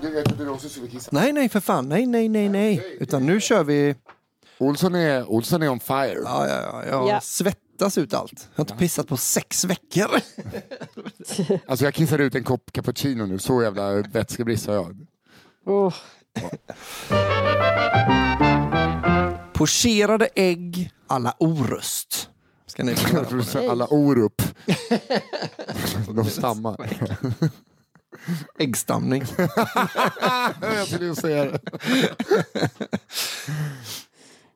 Du vet att du också skulle kissa. Nej, nej för fan, nej, nej, nej, nej. Utan nu kör vi, Olsson är, Olsson är on fire. ja, ja, ja, jag Ja. svettas ut allt. Jag har inte pissat på sex veckor. Alltså jag kissade ut en kopp cappuccino nu. Så jävla vätskebrist har jag. Oh. Pocherade ägg alla orust. Ska ni få höra Jag på tror du sa alla Orup. De stammar. Äggstamning. jag skulle ju säga det.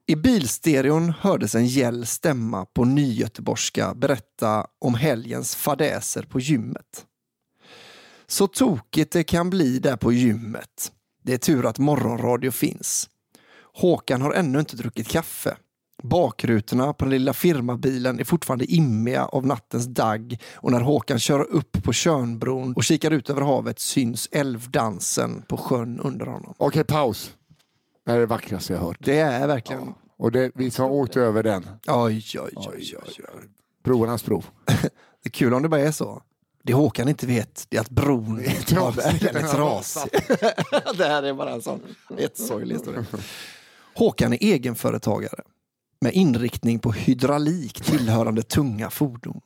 I bilstereon hördes en gäll stämma på nygöteborgska berätta om helgens fadäser på gymmet. Så tokigt det kan bli där på gymmet. Det är tur att morgonradio finns. Håkan har ännu inte druckit kaffe. Bakrutorna på den lilla firmabilen är fortfarande immiga av nattens dagg och när Håkan kör upp på Tjörnbron och kikar ut över havet syns älvdansen på sjön under honom. Okej, paus. Det här är det vackraste jag hört. Det är verkligen... Och det, vi har åkt över den. Oj, oj, oj, oj, oj. Broarnas bro. Det är kul om det bara är så. Det Håkan inte vet är att bron trasig. den är trasig. det här är bara en sån jättesorglig historia. Håkan är egenföretagare med inriktning på hydraulik tillhörande tunga fordon.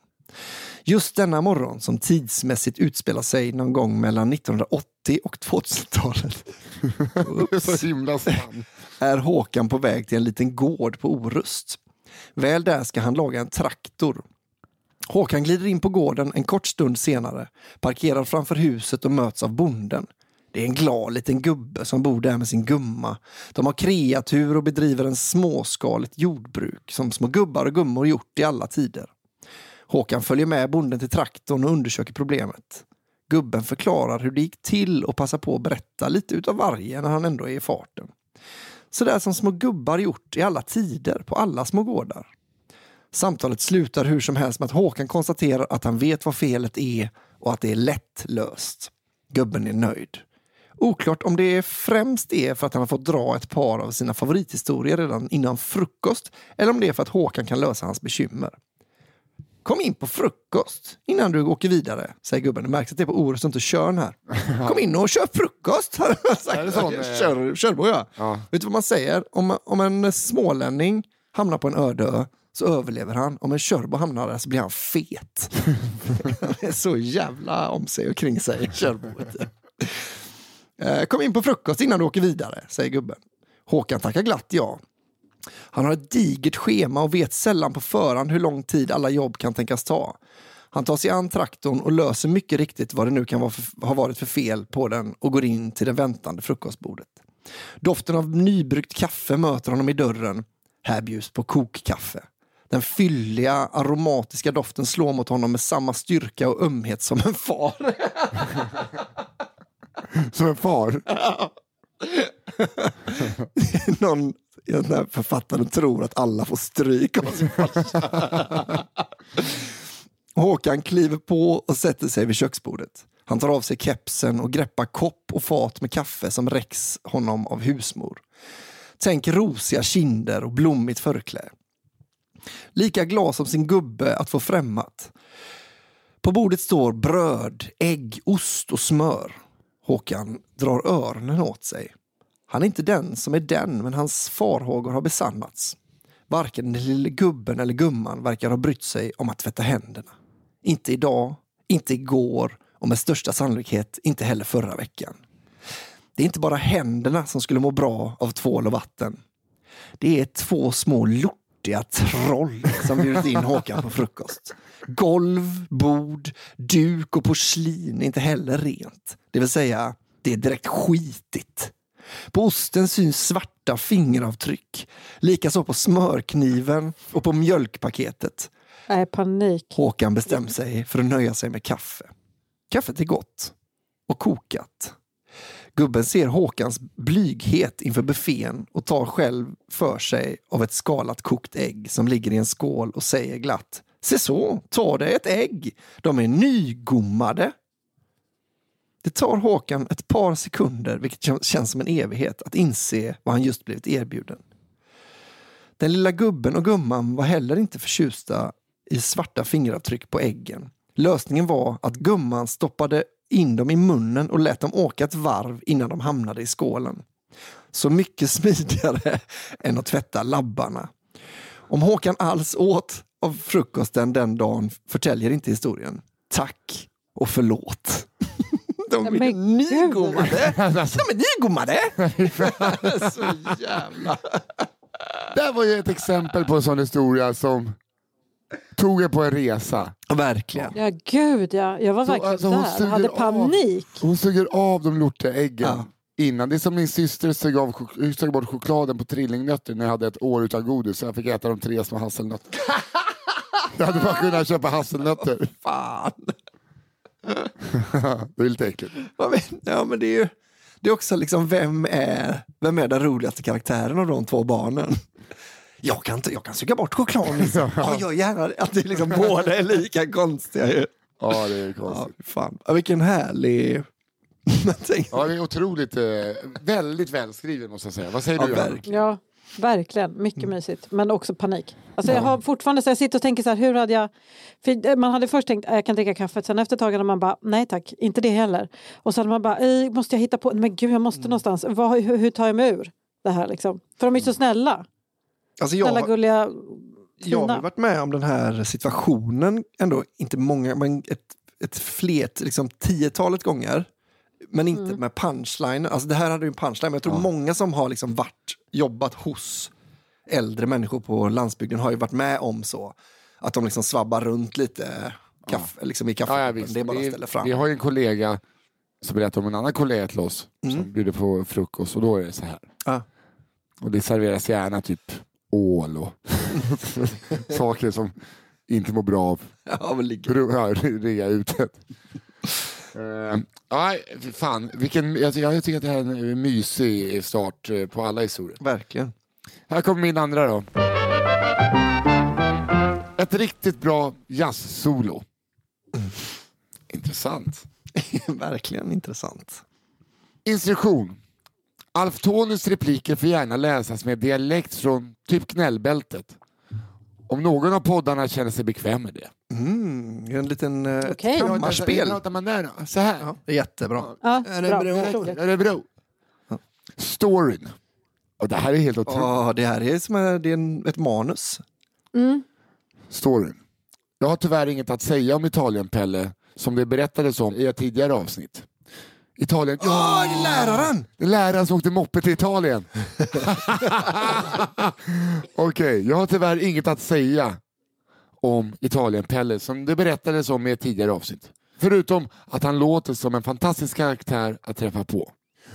Just denna morgon som tidsmässigt utspelar sig någon gång mellan 1980 och 2000-talet Det är så himla sant. är Håkan på väg till en liten gård på Orust. Väl där ska han laga en traktor. Håkan glider in på gården en kort stund senare, parkerar framför huset och möts av bonden. Det är en glad liten gubbe som bor där med sin gumma. De har kreatur och bedriver en småskaligt jordbruk som små gubbar och gummor gjort i alla tider. Håkan följer med bonden till traktorn och undersöker problemet. Gubben förklarar hur det gick till och passar på att berätta lite utav varje när han ändå är i farten. Sådär som små gubbar gjort i alla tider på alla små gårdar. Samtalet slutar hur som helst med att Håkan konstaterar att han vet vad felet är och att det är lätt löst. Gubben är nöjd. Oklart om det främst är för att han har fått dra ett par av sina favorithistorier redan innan frukost eller om det är för att Håkan kan lösa hans bekymmer. Kom in på frukost innan du åker vidare, säger gubben. Det märks att det är på Orust och inte Tjörn här. Kom in och kör frukost! har han sagt. Sån? Kör, Körbo ja. Ja. Vet du vad man säger? Om, om en smålänning hamnar på en öde ö så överlever han. Om en körbo hamnar där så blir han fet. han är så jävla om sig och kring sig, körbo. vet du. Eh, Kom in på frukost innan du åker vidare, säger gubben. Håkan tackar glatt ja. Han har ett digert schema och vet sällan på förhand hur lång tid alla jobb kan tänkas ta. Han tar sig an traktorn och löser mycket riktigt vad det nu kan ha varit för fel på den och går in till det väntande frukostbordet. Doften av nybryggt kaffe möter honom i dörren. Här bjuds på kokkaffe. Den fylliga, aromatiska doften slår mot honom med samma styrka och ömhet som en far. Som en far. Någon den här författaren tror att alla får stryk av sin farsa. Håkan kliver på och sätter sig vid köksbordet. Han tar av sig kepsen och greppar kopp och fat med kaffe som räcks honom av husmor. Tänk rosiga kinder och blommigt förklä. Lika glad som sin gubbe att få främmat. På bordet står bröd, ägg, ost och smör. Håkan drar öronen åt sig. Han är inte den som är den, men hans farhågor har besannats. Varken den lille gubben eller gumman verkar ha brytt sig om att tvätta händerna. Inte idag, inte igår och med största sannolikhet inte heller förra veckan. Det är inte bara händerna som skulle må bra av tvål och vatten. Det är två små lortiga troll som bjudit in Håkan på frukost. Golv, bord, duk och porslin är inte heller rent. Det vill säga, det är direkt skitigt. På osten syns svarta fingeravtryck. Likaså på smörkniven och på mjölkpaketet. Nej, panik. Håkan bestämmer sig för att nöja sig med kaffe. Kaffet är gott och kokat. Gubben ser Håkans blyghet inför buffén och tar själv för sig av ett skalat kokt ägg som ligger i en skål och säger glatt Se så, ta dig ett ägg. De är nygommade. Det tar Håkan ett par sekunder, vilket känns som en evighet, att inse vad han just blivit erbjuden. Den lilla gubben och gumman var heller inte förtjusta i svarta fingeravtryck på äggen. Lösningen var att gumman stoppade in dem i munnen och lät dem åka ett varv innan de hamnade i skålen. Så mycket smidigare än att tvätta labbarna. Om Håkan alls åt av frukosten den dagen förtäljer inte historien. Tack och förlåt. De är Men nygommade! De är nygommade! Så jävla... Det var ju ett exempel på en sån historia som tog er på en resa. Verkligen. Ja, gud ja. Jag var Så, verkligen alltså, hon där. suger Hade av. panik. Hon suger av de lortiga äggen Ja. innan. Det är som min syster sög, av, sög bort chokladen på trillingnötter när jag hade ett år utan godis. Så jag fick äta de tre små hasselnötter. jag hade bara kunnat köpa hasselnötter. Fan. det är lite äckligt. Ja, men det är ju det är också liksom, vem är, vem är den roligaste karaktären av de två barnen? Jag kan, inte, jag kan suga bort chokladen. Liksom. Ja, jag gärna det. Att det är liksom, båda är lika konstiga ju. Ja, det är Ja, konstigt. fan. Ja, vilken härlig... Ja, det är otroligt, eh, väldigt välskriven måste jag säga. Vad säger Ja, du? Verkligen. Ja, verkligen. Mycket mysigt. Men också panik. Alltså jag har fortfarande så jag sitter och tänker så här, hur hade jag... För man hade först tänkt, "Äh, jag kan dricka kaffet. Sen efter ett tag hade man bara, nej tack, inte det heller. Och så hade man bara, "Ej, måste jag hitta på, men gud jag måste någonstans. Vad, hur, hur tar jag mig ur det här liksom? För de är så snälla. Alltså, jag, Snälla, gulliga, jag har varit med om den här situationen ändå, inte många, men ett, ett flet, liksom tiotalet gånger. Men inte Mm. med punchline. Alltså det här hade ju en punchline, men jag tror många som har liksom varit, jobbat hos äldre människor på landsbygden har ju varit med om så. Att de liksom svabbar runt lite kaffe, liksom i Ja, ja, det är bara att Vi- ställa fram. Vi har ju en kollega som berättar om en annan kollega till oss Mm. som bjuder på frukost och då är det så här. Ja. Och det serveras gärna typ ål och saker som inte mår bra av Ja, men ligger. ja, rea utet. Uh, nej, fy fan. Vilken, jag, jag tycker att det här är en mysig start eh, på alla historier. Verkligen. Här kommer min andra då. Ett riktigt bra jazz-solo. Intressant. Verkligen intressant. Instruktion. Alf Tonys repliker får gärna läsas med dialekt från typ gnällbältet. Om någon av poddarna känner sig bekväm med det. Mm, en liten uh, Okej. kammarspel. Hur pratar man där då? Så här. Ja, jättebra. Ja, Är det bra. Örebro. Storyn. Och det här är helt otroligt. Ja, det här är som en- det är en, ett manus. Mm. Storyn. Jag har tyvärr inget att säga om Italien, Pelle, som det berättades om i ett tidigare avsnitt. Italien... Ja, det är läraren! Det är läraren som åkte moppe till Italien. Okej, jag har tyvärr inget att säga om Italien-Pelle som det berättades om i ett tidigare avsnitt. Förutom att han låter som en fantastisk karaktär att träffa på.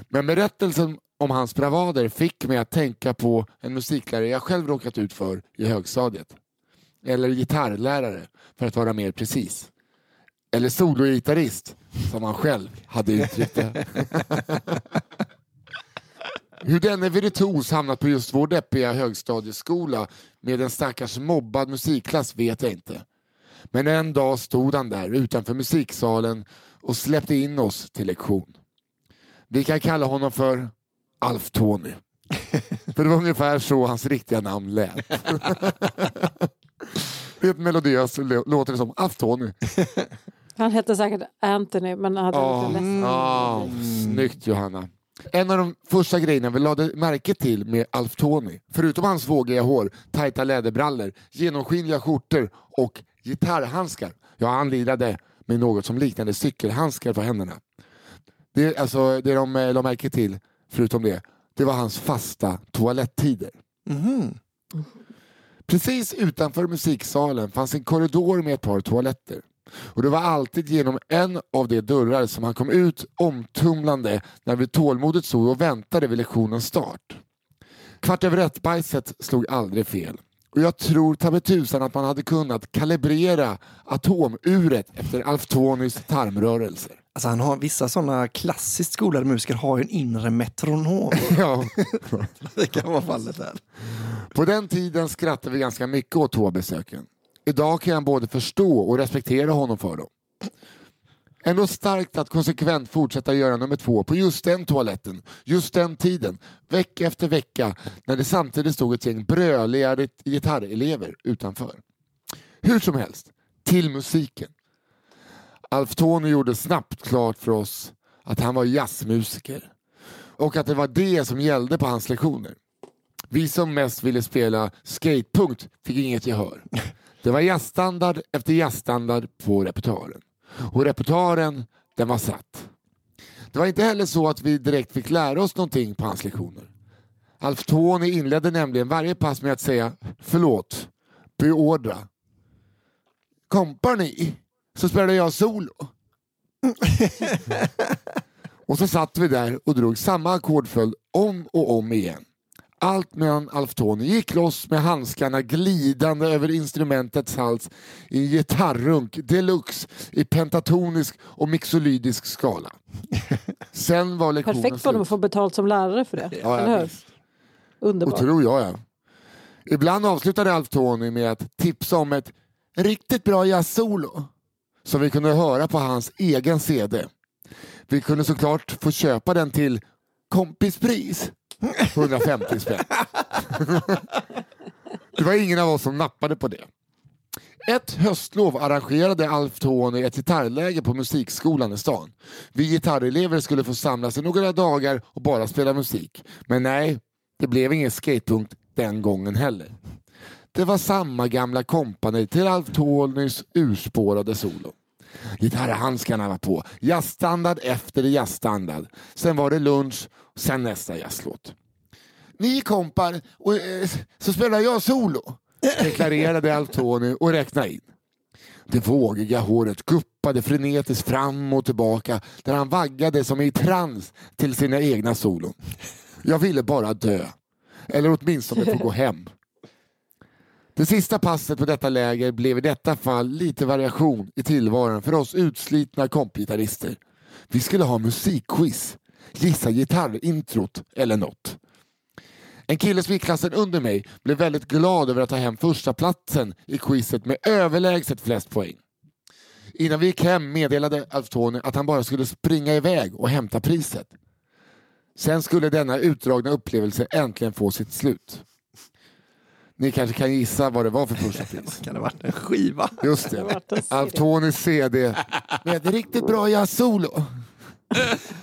Men berättelsen om hans bravader fick mig att tänka på en musiklärare jag själv råkat ut för i högstadiet. Eller gitarrlärare, för att vara mer precis. Eller sologitarrist, som han själv hade uttryckt det. Hur denne virtuos hamnat på just vår deppiga högstadieskola med en stackars mobbad musikklass vet jag inte. Men en dag stod han där utanför musiksalen och släppte in oss till lektion. Vi kan kalla honom för Alf Tony. för det var ungefär så hans riktiga namn lät. Helt melodiöst låter det som Alf Tony. Han hette säkert Anthony men hade Ja, lite ledsen. ja, snyggt Johanna. En av de första grejerna vi lade märke till med Alf Tony, förutom hans vågiga hår, tajta läderbrallor, genomskinliga skjortor och gitarrhandskar. Ja, han lirade med något som liknade cykelhandskar på händerna. Det, alltså, det de eh, la märke till, förutom det, det var hans fasta toaletttider. Mhm. Precis utanför musiksalen fanns en korridor med ett par toaletter. Och det var alltid genom en av de dörrar som han kom ut omtumlande när vi tålmodigt stod och väntade vid lektionens start. Kvart över ett-bajset slog aldrig fel. Och jag tror ta mig tusan att man hade kunnat kalibrera atomuret efter Alf Tonys tarmrörelser. Alltså han har vissa sådana klassiskt skolade musiker har ju en inre metronom. Ja. det kan vara fallet här. På den tiden skrattade vi ganska mycket åt toabesöken. Idag kan jag både förstå och respektera honom för dem. Ändå starkt att konsekvent fortsätta göra nummer två på just den toaletten, just den tiden, vecka efter vecka, när det samtidigt stod ett gäng bröliga gitarrelever utanför. Hur som helst, till musiken. Alf Tony gjorde snabbt klart för oss att han var jazzmusiker och att det var det som gällde på hans lektioner. Vi som mest ville spela skatepunkt fick inget gehör. Det var jazzstandard efter jazzstandard på repertoaren. Och repertoaren, den var satt. Det var inte heller så att vi direkt fick lära oss någonting på hans lektioner. Alf Tony inledde nämligen varje pass med att säga förlåt, beordra. Kompani, så spelade jag solo. och så satt vi där och drog samma ackordföljd om och om igen. Allt medan Alf Tony gick loss med handskarna glidande över instrumentets hals i en gitarrunk deluxe i pentatonisk och mixolydisk skala. Sen var lektionen Perfekt för honom att få betalt som lärare för det. Ja, eller ja, hur? Underbart. Och tror jag ja. Ibland avslutade Alf Tony med att tipsa om ett riktigt bra jazzsolo som vi kunde höra på hans egen CD. Vi kunde såklart få köpa den till kompispris. 150 spänn. det var ingen av oss som nappade på det. Ett höstlov arrangerade Alf Tony ett gitarrläger på musikskolan i stan. Vi gitarrelever skulle få samlas i några dagar och bara spela musik. Men nej, det blev ingen skatepunkt den gången heller. Det var samma gamla kompani till Alf Tonys urspårade solo. Gitarrhandskarna var på, jazzstandard efter jazzstandard. Sen var det lunch, sen nästa jazzlåt. Ni kompar, och, eh, så spelar jag solo, deklarerade Alf Tony och räknade in. Det vågiga håret guppade frenetiskt fram och tillbaka där han vaggade som i trans till sina egna solon. Jag ville bara dö. Eller åtminstone få gå hem. Det sista passet på detta läger blev i detta fall lite variation i tillvaron för oss utslitna kompgitarrister. Vi skulle ha musikquiz, gissa gitarrintrot eller något. En kille som gick klassen under mig blev väldigt glad över att ta hem första platsen i quizet med överlägset flest poäng. Innan vi gick hem meddelade Alf Tony att han bara skulle springa iväg och hämta priset. Sen skulle denna utdragna upplevelse äntligen få sitt slut. Ni kanske kan gissa vad det var för första pris? Kan det ha varit en skiva? Just det. Alf Tonys CD med ett riktigt bra jazz-solo.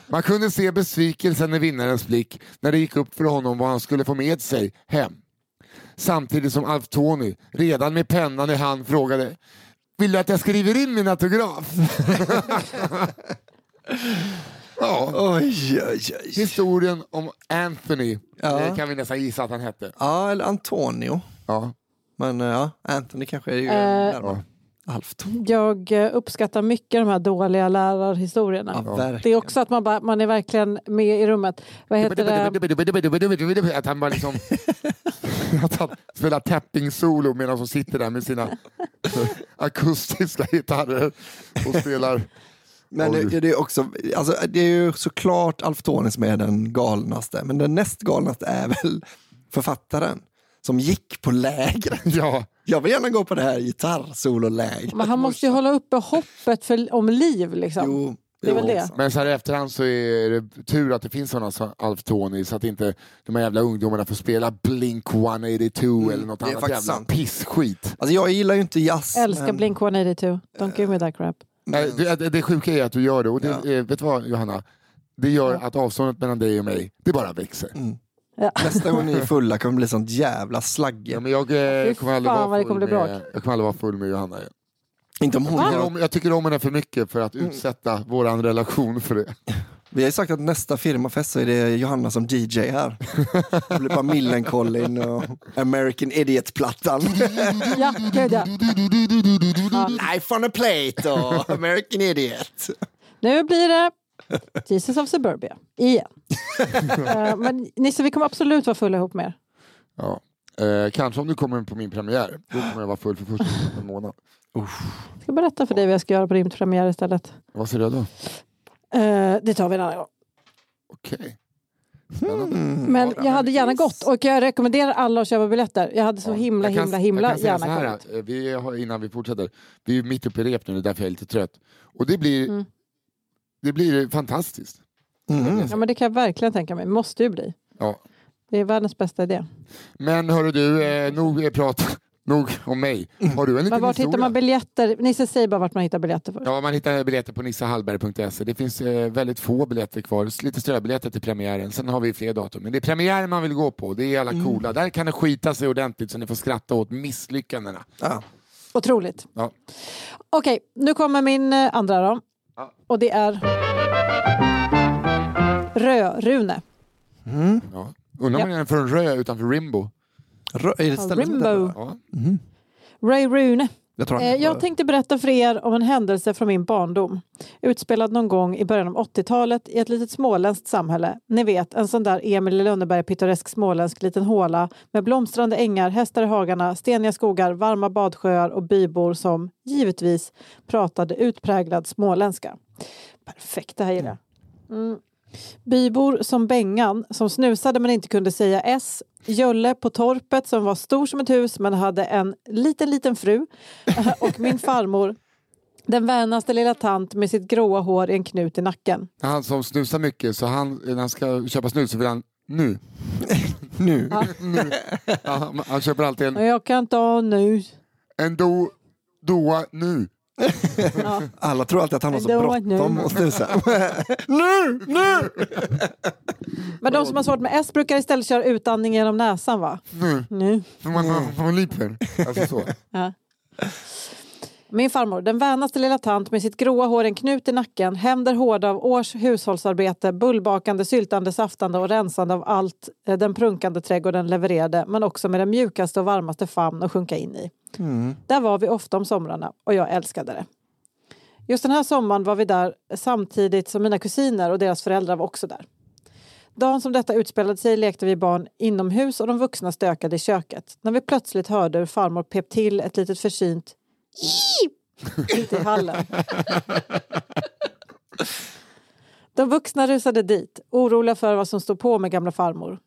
Man kunde se besvikelsen i vinnarens blick när det gick upp för honom vad han skulle få med sig hem. Samtidigt som Alf Tony redan med pennan i hand frågade Vill du att jag skriver in min autograf? ja. Oj, oj, oj. Historien om Anthony Ja. eh, kan vi nästan gissa att han hette. Ja, eller Antonio. Ja. Men eh, ja, Anthony kanske är ju Eh, närmare. Alft. Jag eh, uppskattar mycket de här dåliga lärarhistorierna. Ja, Det är också att man, bara, man är verkligen med i rummet. Vad heter det? Att han bara liksom att han spelar tapping-solo medan de sitter där med sina akustiska gitarrer och spelar. Men det, det är också, alltså, det är ju såklart Alf Tony som är den galnaste, men den näst galnaste är väl författaren som gick på lägret. Ja, Jag vill gärna gå på det här gitarrsololägret. Men han måste ju hålla uppe hoppet för, om liv. Liksom. Jo, Det är väl jo. det. men så här i efterhand så är det tur att det finns sådana som Alf Tony så att inte de här jävla ungdomarna får spela Blink 182 eller något det är annat faktiskt jävla sant. pissskit. Alltså jag gillar ju inte jazz. Älskar men- Blink 182. Don't give me that crap. Nej, Det, det, det sjuka är att du gör det och det, Ja. vet du vad Johanna? Det gör att avståndet mellan dig och mig, det bara växer. Nästa gång ni är fulla kommer det bli sånt jävla slagge. Ja, men jag, eh, Fy kommer aldrig vara full kommer med, jag kommer aldrig vara full med Johanna igen. Inte om hon Jag tycker, om, jag tycker om henne för mycket för att utsätta våran relation för det. Vi har ju sagt att nästa firmafest så är det Johanna som DJ här. Det blir bara Millencolin och American Idiot-plattan. Ja, gud ja. Knife on a plate och American Idiot. Nu blir det Jesus of Suburbia igen. Eh, Men Nisse, vi kommer absolut vara fulla ihop med er. Ja. Eh, kanske om du kommer på min premiär, då kommer jag vara full för första gången på en månad. Jag ska berätta för dig vad jag ska göra på din premiär istället. Vad säger du då? Eh, Det tar vi en annan gång. Okej. Spännande. Men Ja, jag hade gärna gått och jag rekommenderar alla att köpa biljetter. Jag hade så Ja. himla, Jag kan- himla, himla jag kan säga gärna här, kommit. eh, vi har, Innan vi fortsätter, vi är mitt uppe i rep nu, det är därför jag är lite trött. Och det blir, Mm. det blir fantastiskt. Mm. Ja, men det kan jag verkligen tänka mig. Måste ju bli. Ja. Det är världens bästa idé. Men hörru du, eh, nog eh, prat nog om mig. Har du en liten vart hittar man biljetter? Nisse, säg bara vart man hittar biljetter först. Ja, man hittar biljetter på nissahallberg.se. Det finns eh, väldigt få biljetter kvar, lite ströbiljetter till premiären. Sen har vi fler datum. Men det är premiären man vill gå på, det är alla Mm. coola. Där kan det skita sig ordentligt så ni får skratta åt misslyckandena. Ja. Otroligt. Ja. Okej, nu kommer min eh, andra då. Ja. Och det är Rö-Rune. Ja. Undrar om Ja. den är från Rö utanför Rimbo. Är det Rimbo. Ja. Ray Rune. Jag Eh, jag tänkte berätta för er om en händelse från min barndom. Utspelad någon gång i början av 80-talet i ett litet småländskt samhälle. Ni vet, en sån där Emil i Lönneberg pittoresk småländsk liten håla med blomstrande ängar, hästar i hagarna, steniga skogar, varma badsjöar och bybor som givetvis pratade utpräglad småländska. Perfekt, det här gillar jag. Mm. Bybor som Bengan som snusade men inte kunde säga S. Jölle på torpet som var stor som ett hus men hade en liten liten fru. Och min farmor, den vänaste lilla tant med sitt gråa hår i en knut i nacken. Han som snusar mycket, så han, när han ska köpa snus så vill han nu. Nu. Ja, han- han köper alltid en, jag kan ta nu. en do, doa nu. Alla tror alltid att han har så bråttom nu. att snusa. nu, nu! Men de som har svårt med S brukar istället köra utandning genom näsan va? Nu. Nu. För man, man, man liper. Alltså så. Ja. Min farmor, den vänaste lilla tant med sitt gråa hår, en knut i nacken, händer hårda av års hushållsarbete, bullbakande, syltande, saftande och rensande av allt eh, den prunkande trädgården levererade, men också med den mjukaste och varmaste famn att sjunka in i. Där var vi ofta om somrarna och jag älskade det. Just den här sommaren var vi där samtidigt som mina kusiner och deras föräldrar var också där. Dagen som detta utspelade sig lekte vi barn inomhus och de vuxna stökade i köket. När vi plötsligt hörde hur farmor pep till ett litet försynt! Ute i hallen. De vuxna rusade dit, oroliga för vad som stod på med gamla farmor.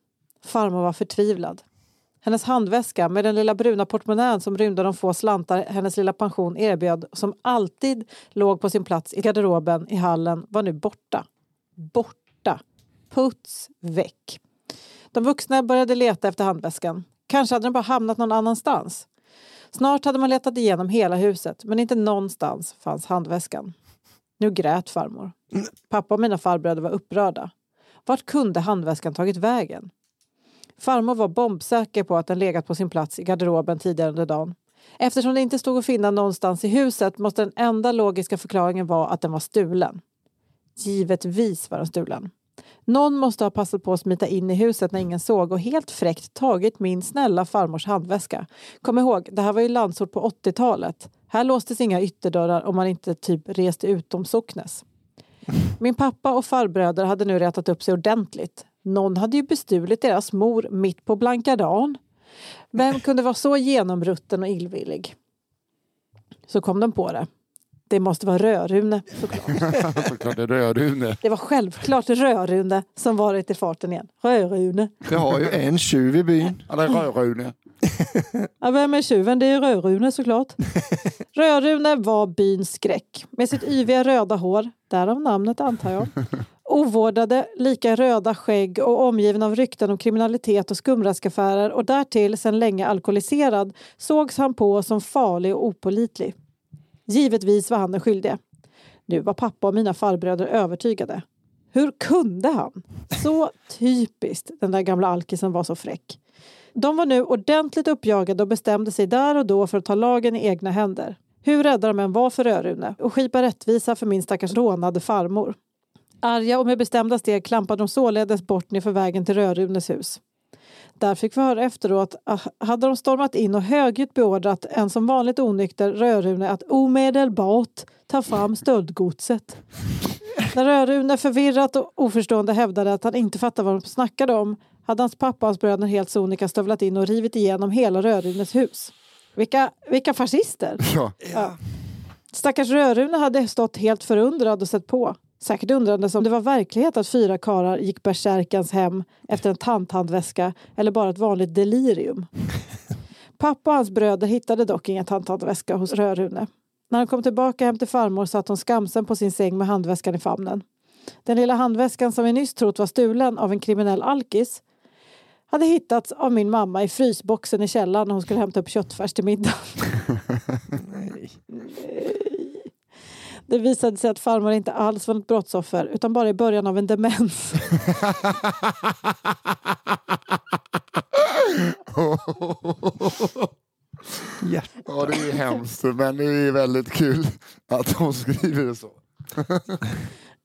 Farmor var förtvivlad. Hennes handväska med den lilla bruna portmonnän som rymde de få slantar hennes lilla pension erbjöd som alltid låg på sin plats i garderoben i hallen var nu borta. Borta. Puts väck. De vuxna började leta efter handväskan. Kanske hade den bara hamnat någon annanstans. Snart hade man letat igenom hela huset men inte någonstans fanns handväskan. Nu grät farmor. Pappa och mina farbröder var upprörda. Vart kunde handväskan tagit vägen? Farmor var bombsäker på att den legat på sin plats i garderoben tidigare under dagen. Eftersom det inte stod att finna någonstans i huset måste den enda logiska förklaringen vara att den var stulen. Givetvis var den stulen. Någon måste ha passat på att smita in i huset när ingen såg och helt fräckt tagit min snälla farmors handväska. Kom ihåg, det här var ju landsort på 80-talet. Här låstes inga ytterdörrar om man inte typ reste utom socknes. Min pappa och farbröder hade nu rätat upp sig ordentligt. Någon hade ju bestulit deras mor mitt på blanka dagen. Vem kunde vara så genomrutten och illvillig? Så kom de på det. Det måste vara Rödrune såklart. Såklart det är Rödrune. Det var självklart Rödrune som varit i farten igen. Rödrune. Vi har ju en tjuv i byn. Ja, det är Rödrune. Ja, vem är tjuven? Det är Rödrune såklart. Rödrune var byns skräck. Med sitt yviga röda hår, därav namnet antar jag. Ovårdade, lika röda skägg och omgiven av rykten om kriminalitet och skumraskaffärer och därtill sedan länge alkoholiserad sågs han på som farlig och opålitlig. Givetvis var han den skyldige. Nu var pappa och mina farbröder övertygade. Hur kunde han? Så typiskt, den där gamla alkisen var så fräck. De var nu ordentligt uppjagade och bestämde sig där och då för att ta lagen i egna händer. Hur rädda de än var för Rödrune och skipa rättvisa för min stackars rånade farmor. Arga och med bestämda steg klampade de således bort nerför vägen till Rödrunes hus. Där fick vi höra efteråt att hade de stormat in och högljutt beordrat en som vanligt onykter Rödrune att omedelbart ta fram stöldgodset. När Rödrune förvirrat och oförstående hävdade att han inte fattade vad de snackade om hade hans pappa och hans bröder helt sonika stövlat in och rivit igenom hela Rödrunes hus. Vilka, vilka fascister! Ja. Ja. Stackars Rödrune hade stått helt förundrad och sett på. Säkert undrande om det var verklighet att fyra karlar gick bärsärkans hem efter en tanthandväska eller bara ett vanligt delirium. Pappa och hans bröder hittade dock ingen tanthandväska hos Rödrune. När han kom tillbaka hem till farmor satt hon skamsen på sin säng med handväskan i famnen. Den lilla handväskan som vi nyss trott var stulen av en kriminell alkis hade hittats av min mamma i frysboxen i källaren när hon skulle hämta upp köttfärs till middag. Det visade sig att farmor inte alls var något brottsoffer utan bara i början av en demens. Ja, det är ju hemskt, men det är väldigt kul att de skriver det så.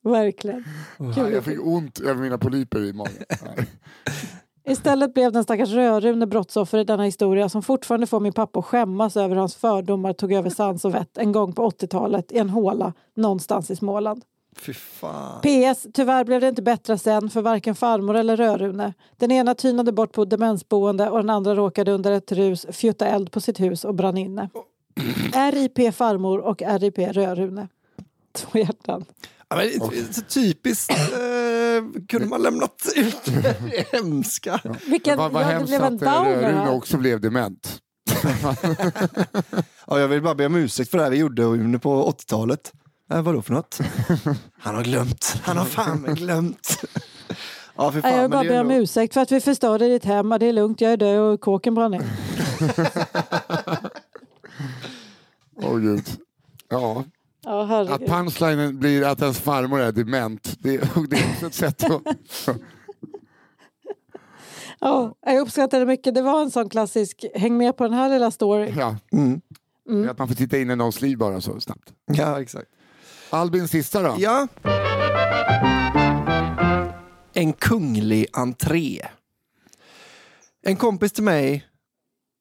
Verkligen. Ja, jag fick ont över mina polyper i magen. Istället blev den stackars Rödrune brottsoffer i denna historia som fortfarande får min pappa att skämmas över hur hans fördomar tog över sans och vett en gång på 80-talet i en håla någonstans i Småland. Fy fan. PS. Tyvärr blev det inte bättre sen för varken farmor eller Rödrune. Den ena tynade bort på demensboende och den andra råkade under ett rus fjutta eld på sitt hus och brann inne. RIP farmor och RIP Rödrune. Två hjärtan. Ja, typiskt. Eh, kunde man lämnat ut det hemska? Vilken, Vad vad ja, hemskt blev en att eh, Rune också blev dement. Ja, jag vill bara be om ursäkt för det här vi gjorde under på 80-talet. Eh, vadå för något? Han har glömt. Han har fan glömt. Ja, för fan, jag vill bara be om ändå- ursäkt för att vi förstörde ditt hem. Ja, Det är lugnt, jag är död och kåken brann ner. Åh gud. Ja, Ja, att punchlinen blir att ens farmor är dement. Det, det är också ett sätt att... Ja, jag uppskattar det mycket. Det var en sån klassisk häng med på den här lilla storyn. Ja. Mm. Att man får titta in i någons liv bara så snabbt. Ja, exakt. Albins sista då? Ja. En kunglig entré. En kompis till mig,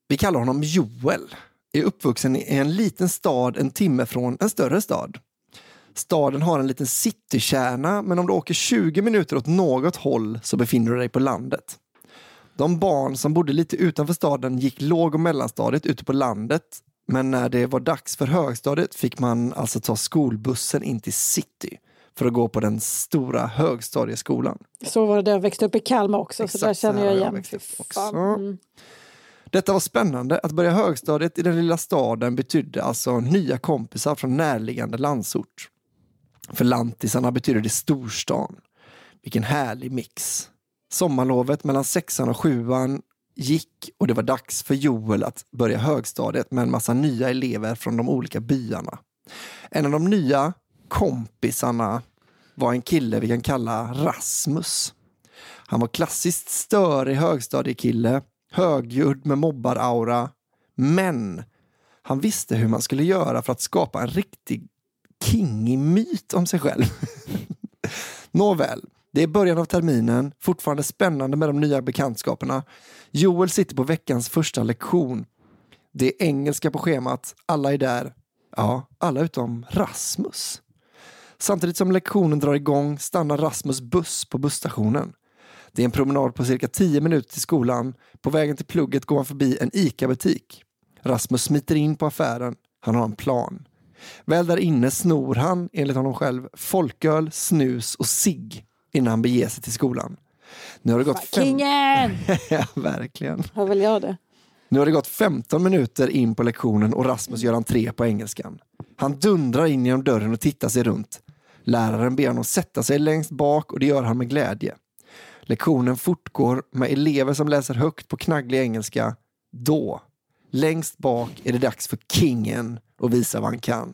vi kallar honom Joel, är uppvuxen i en liten stad en timme från en större stad. Staden har en liten citykärna, men om du åker 20 minuter åt något håll så befinner du dig på landet. De barn som bodde lite utanför staden gick låg och mellanstadiet ute på landet, men när det var dags för högstadiet fick man alltså ta skolbussen in till city för att gå på den stora högstadieskolan. Så var det där jag växte upp i Kalmar också, så Exakt där så känner här jag har jag detta var spännande. Att börja högstadiet i den lilla staden betydde alltså nya kompisar från närliggande landsort. För lantisarna betydde det storstan. Vilken härlig mix. Sommarlovet mellan sexan och sjuan gick och det var dags för Joel att börja högstadiet med en massa nya elever från de olika byarna. En av de nya kompisarna var en kille vi kan kalla Rasmus. Han var klassiskt störig högstadiekille, högljudd med mobbaraura. Men han visste hur man skulle göra för att skapa en riktig kingig myt om sig själv. Nåväl, det är början av terminen, fortfarande spännande med de nya bekantskaperna. Joel sitter på veckans första lektion. Det är engelska på schemat, alla är där. Ja, alla utom Rasmus. Samtidigt som lektionen drar igång stannar Rasmus buss på busstationen. Det är en promenad på cirka 10 minuter till skolan. På vägen till plugget går han förbi en ICA-butik. Rasmus smiter in på affären. Han har en plan. Väl där inne snor han, enligt honom själv, folköl, snus och cigg innan han beger sig till skolan. Nu har det gått fem... Kingen! ja, verkligen. Har väl jag det. Nu har det gått 15 minuter in på lektionen och Rasmus gör entré på engelskan. Han dundrar in genom dörren och tittar sig runt. Läraren ber honom sätta sig längst bak och det gör han med glädje. Lektionen fortgår med elever som läser högt på knagglig engelska. Då, längst bak, är det dags för kingen att visa vad han kan.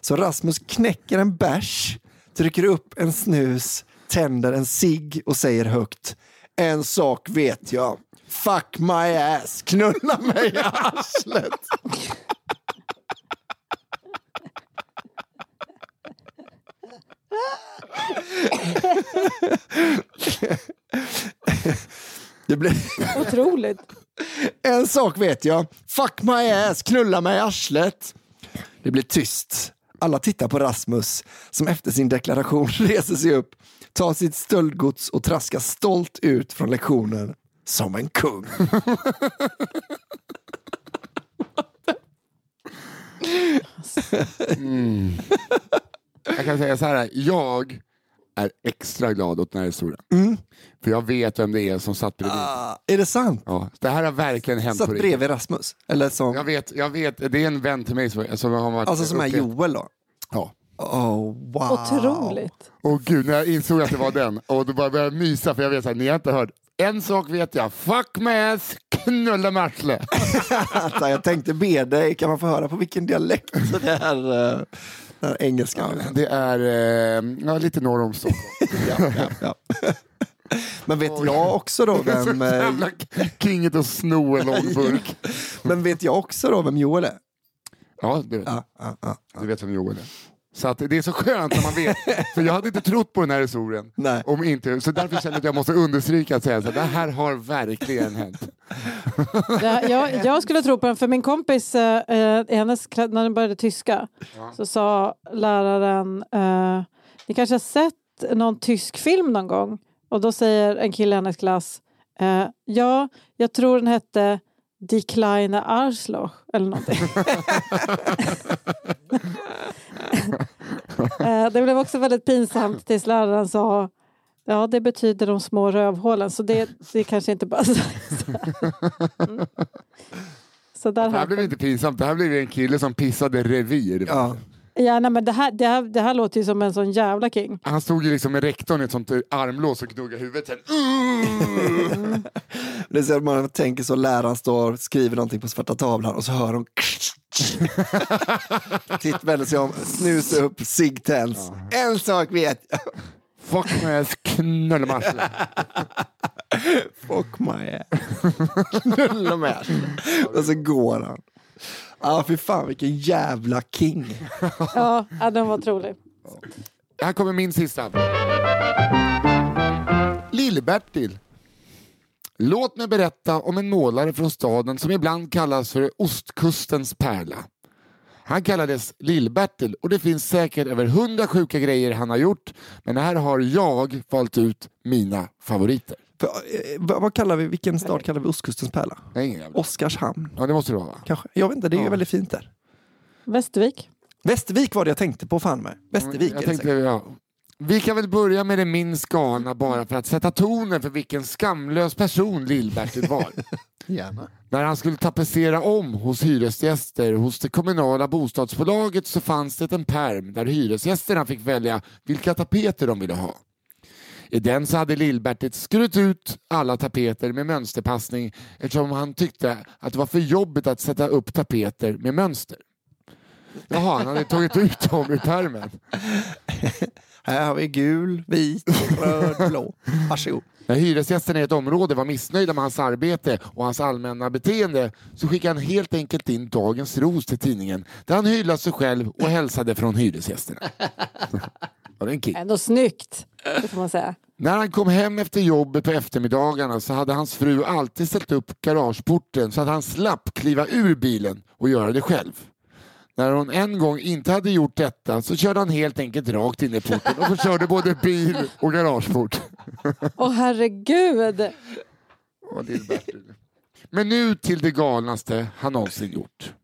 Så Rasmus knäcker en bärs, trycker upp en snus, tänder en cigg och säger högt En sak vet jag. Fuck my ass, knulla mig i arslet. Det blir... Otroligt. En sak vet jag. Fuck my ass, knulla mig i arslet. Det blir tyst. Alla tittar på Rasmus som efter sin deklaration reser sig upp, tar sitt stöldgods och traskar stolt ut från lektionen som en kung. Jag kan säga så här, jag är extra glad åt den här historien. För jag vet vem det är som satt bredvid. Ah, är det sant? Ja, det här har verkligen hänt Satt på riktigt. bredvid Rasmus? Eller som, Jag vet, jag vet, det är en vän till mig som, som har varit alltså som är Joel då? Ja. Oh, wow. Otroligt. Och gud, när jag insåg att det var den, och då bara började jag mysa för jag vet att ni har inte hört. En sak vet jag, fuck my ass, knulla med arslet. Vänta, jag tänkte be dig, kan man få höra på vilken dialekt det här, uh, den här engelskan? Det är eh, ja, lite norr om Stockholm. ja, ja, ja. Men vet jag också då vem, eh, jävla kinget att sno en lång burk. men vet jag också då vem Joel är? Ja, det vet jag. Ja, ja, ja. Du vet vem Joel är. Så att det är så skönt när man vet. För jag hade inte trott på den här historien. Nej. Om inte, så därför känner jag att jag måste understryka att säga att det här har verkligen hänt. Här, jag, jag skulle tro på den, för min kompis, eh, eh, hennes, när den började tyska, så sa läraren, eh, ni kanske har sett någon tysk film någon gång? Och då säger en kille i hennes klass, eh, ja, jag tror den hette Die kleine Arschloch eller någonting. eh, det blev också väldigt pinsamt tills läraren sa Ja, det betyder de små rövhålen, så det, det kanske inte bara... Mm. Så där Det här har blev inte pinsamt, det här blev en kille som pissade revir. Ja. Ja, nej, men det, här, det, här, det här låter ju som en sån jävla king. Han stod ju liksom med rektorn i ett sånt armlås och gnuggade huvudet. Sen, Det är så att man tänker så, läraren står och skriver någonting på svarta tavlan och så hör hon Titt vänder sig om, snus upp, cigg tänds. En sak vet jag. Fuck my ass, arslet. Fuck my ass. Arslet. Och så går han. Ja, fy fan vilken jävla king. Ja, ja den var otrolig. Här kommer min sista. Lill-Bertil. Låt mig berätta om en målare från staden som ibland kallas för ostkustens pärla. Han kallades Lill-Bertil och det finns säkert över hundra sjuka grejer han har gjort. Men här har jag valt ut mina favoriter. För, eh, vad, vad kallar vi, vilken stad kallar vi ostkustens pärla? Ingen jävla- Oskarshamn, Ja, det måste det vara. va? kanske? Jag vet inte, det är ju Ja. väldigt fint där. Västervik. Västervik var det jag tänkte på fan med. Västervik Jag det tänkte, säkert. ja, Vi kan väl börja med det minst galna bara för att sätta tonen för vilken skamlös person Lill-Bertil var. Gärna. När han skulle tapetsera om hos hyresgäster hos det kommunala bostadsbolaget så fanns det en perm där hyresgästerna fick välja vilka tapeter de ville ha. I den så hade Lill-Bertil skurit ut alla tapeter med mönsterpassning eftersom han tyckte att det var för jobbigt att sätta upp tapeter med mönster. Jaha, han hade tagit ut dem ur pärmen. Här har vi gul, vit, röd, blå. Varsågod. När hyresgästerna i ett område var missnöjda med hans arbete och hans allmänna beteende så skickade han helt enkelt in dagens ros till tidningen där han hyllade sig själv och hälsade från hyresgästerna. Var det en kick? Ändå snyggt, det får man säga. När han kom hem efter jobbet på eftermiddagarna så hade hans fru alltid ställt upp garageporten så att han slapp kliva ur bilen och göra det själv. När hon en gång inte hade gjort detta så körde han helt enkelt rakt in i porten och förstörde både bil och garageport. Åh herregud! Åh, Lill-Bertil. Men nu till det galnaste han någonsin gjort.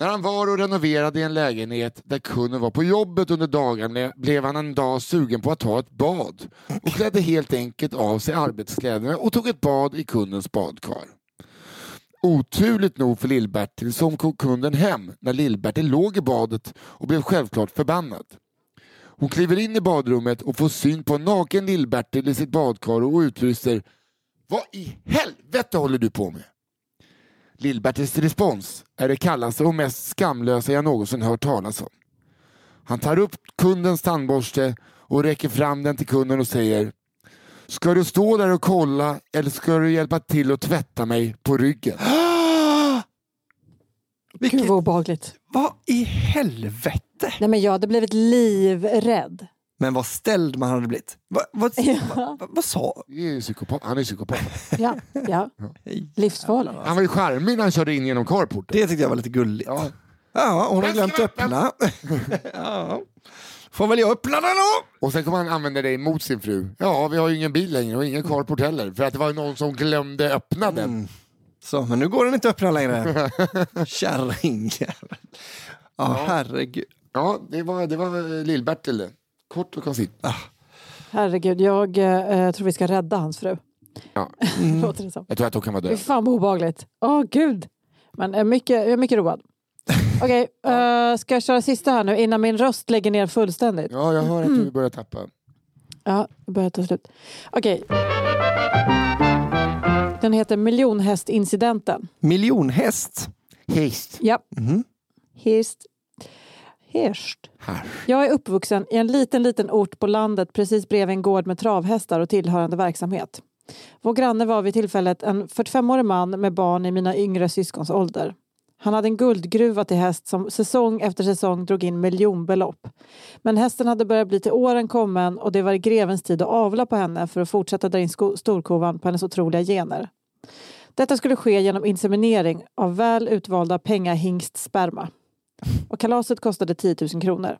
När han var och renoverade i en lägenhet där kunden var på jobbet under dagarna blev han en dag sugen på att ta ett bad och klädde helt enkelt av sig arbetskläderna och tog ett bad i kundens badkar. Oturligt nog för Lill-Bertil så kom kunden hem när Lill-Bertil låg i badet och blev självklart förbannad. Hon kliver in i badrummet och får syn på en naken Lill-Bertil i sitt badkar och utbrister Vad i helvete håller du på med? Lill-Bertils respons är det kallaste och mest skamlösa jag någonsin hört talas om. Han tar upp kundens tandborste och räcker fram den till kunden och säger Ska du stå där och kolla eller ska du hjälpa till att tvätta mig på ryggen? Gud Vilket, vad obehagligt. vad i helvete? Nej men jag hade blivit livrädd. Men vad ställd man hade blivit. Va, vad, Ja. va, va, vad sa... Det är psykopat. Han är psykopat. Ja, ja. livsfarligt. Han var ju charmig när han körde in genom carporten. Det tyckte jag var lite gulligt. Ja, Ja. hon har glömt öppna. ja. Får väl jag öppna den då? Och sen kommer han använda det emot sin fru. Ja, vi har ju ingen bil längre och ingen carport heller. För att det var någon som glömde öppna den. Mm. Så, men nu går den inte att öppna längre. Kärringjävel. Ja, herregud. Ja, det var, det var Lill-Bertil det. Kort och koncist. Herregud, jag eh, tror vi ska rädda hans fru. Ja. Låter det som. Jag tror att hon kan vara Fy död. fan vad obehagligt. Åh gud. Men jag är mycket, jag är mycket road. Okej, eh, ska jag köra sista här nu innan min röst lägger ner fullständigt? Ja, jag hör att du börjar tappa. Ja, det börjar ta slut. Okej. Den heter miljonhästincidenten. Miljonhäst. Häst. Ja. Mhm. Hirst. Hirst. Jag är uppvuxen i en liten, liten ort på landet precis bredvid en gård med travhästar och tillhörande verksamhet. Vår granne var vid tillfället en 45-årig man med barn i mina yngre syskons ålder. Han hade en guldgruva till häst som säsong efter säsong drog in miljonbelopp. Men hästen hade börjat bli till åren kommen och det var grevens tid att avla på henne för att fortsätta dra in storkovan på hennes otroliga gener. Detta skulle ske genom inseminering av väl utvalda pengahingstsperma. Och kalaset kostade 10 000 kronor.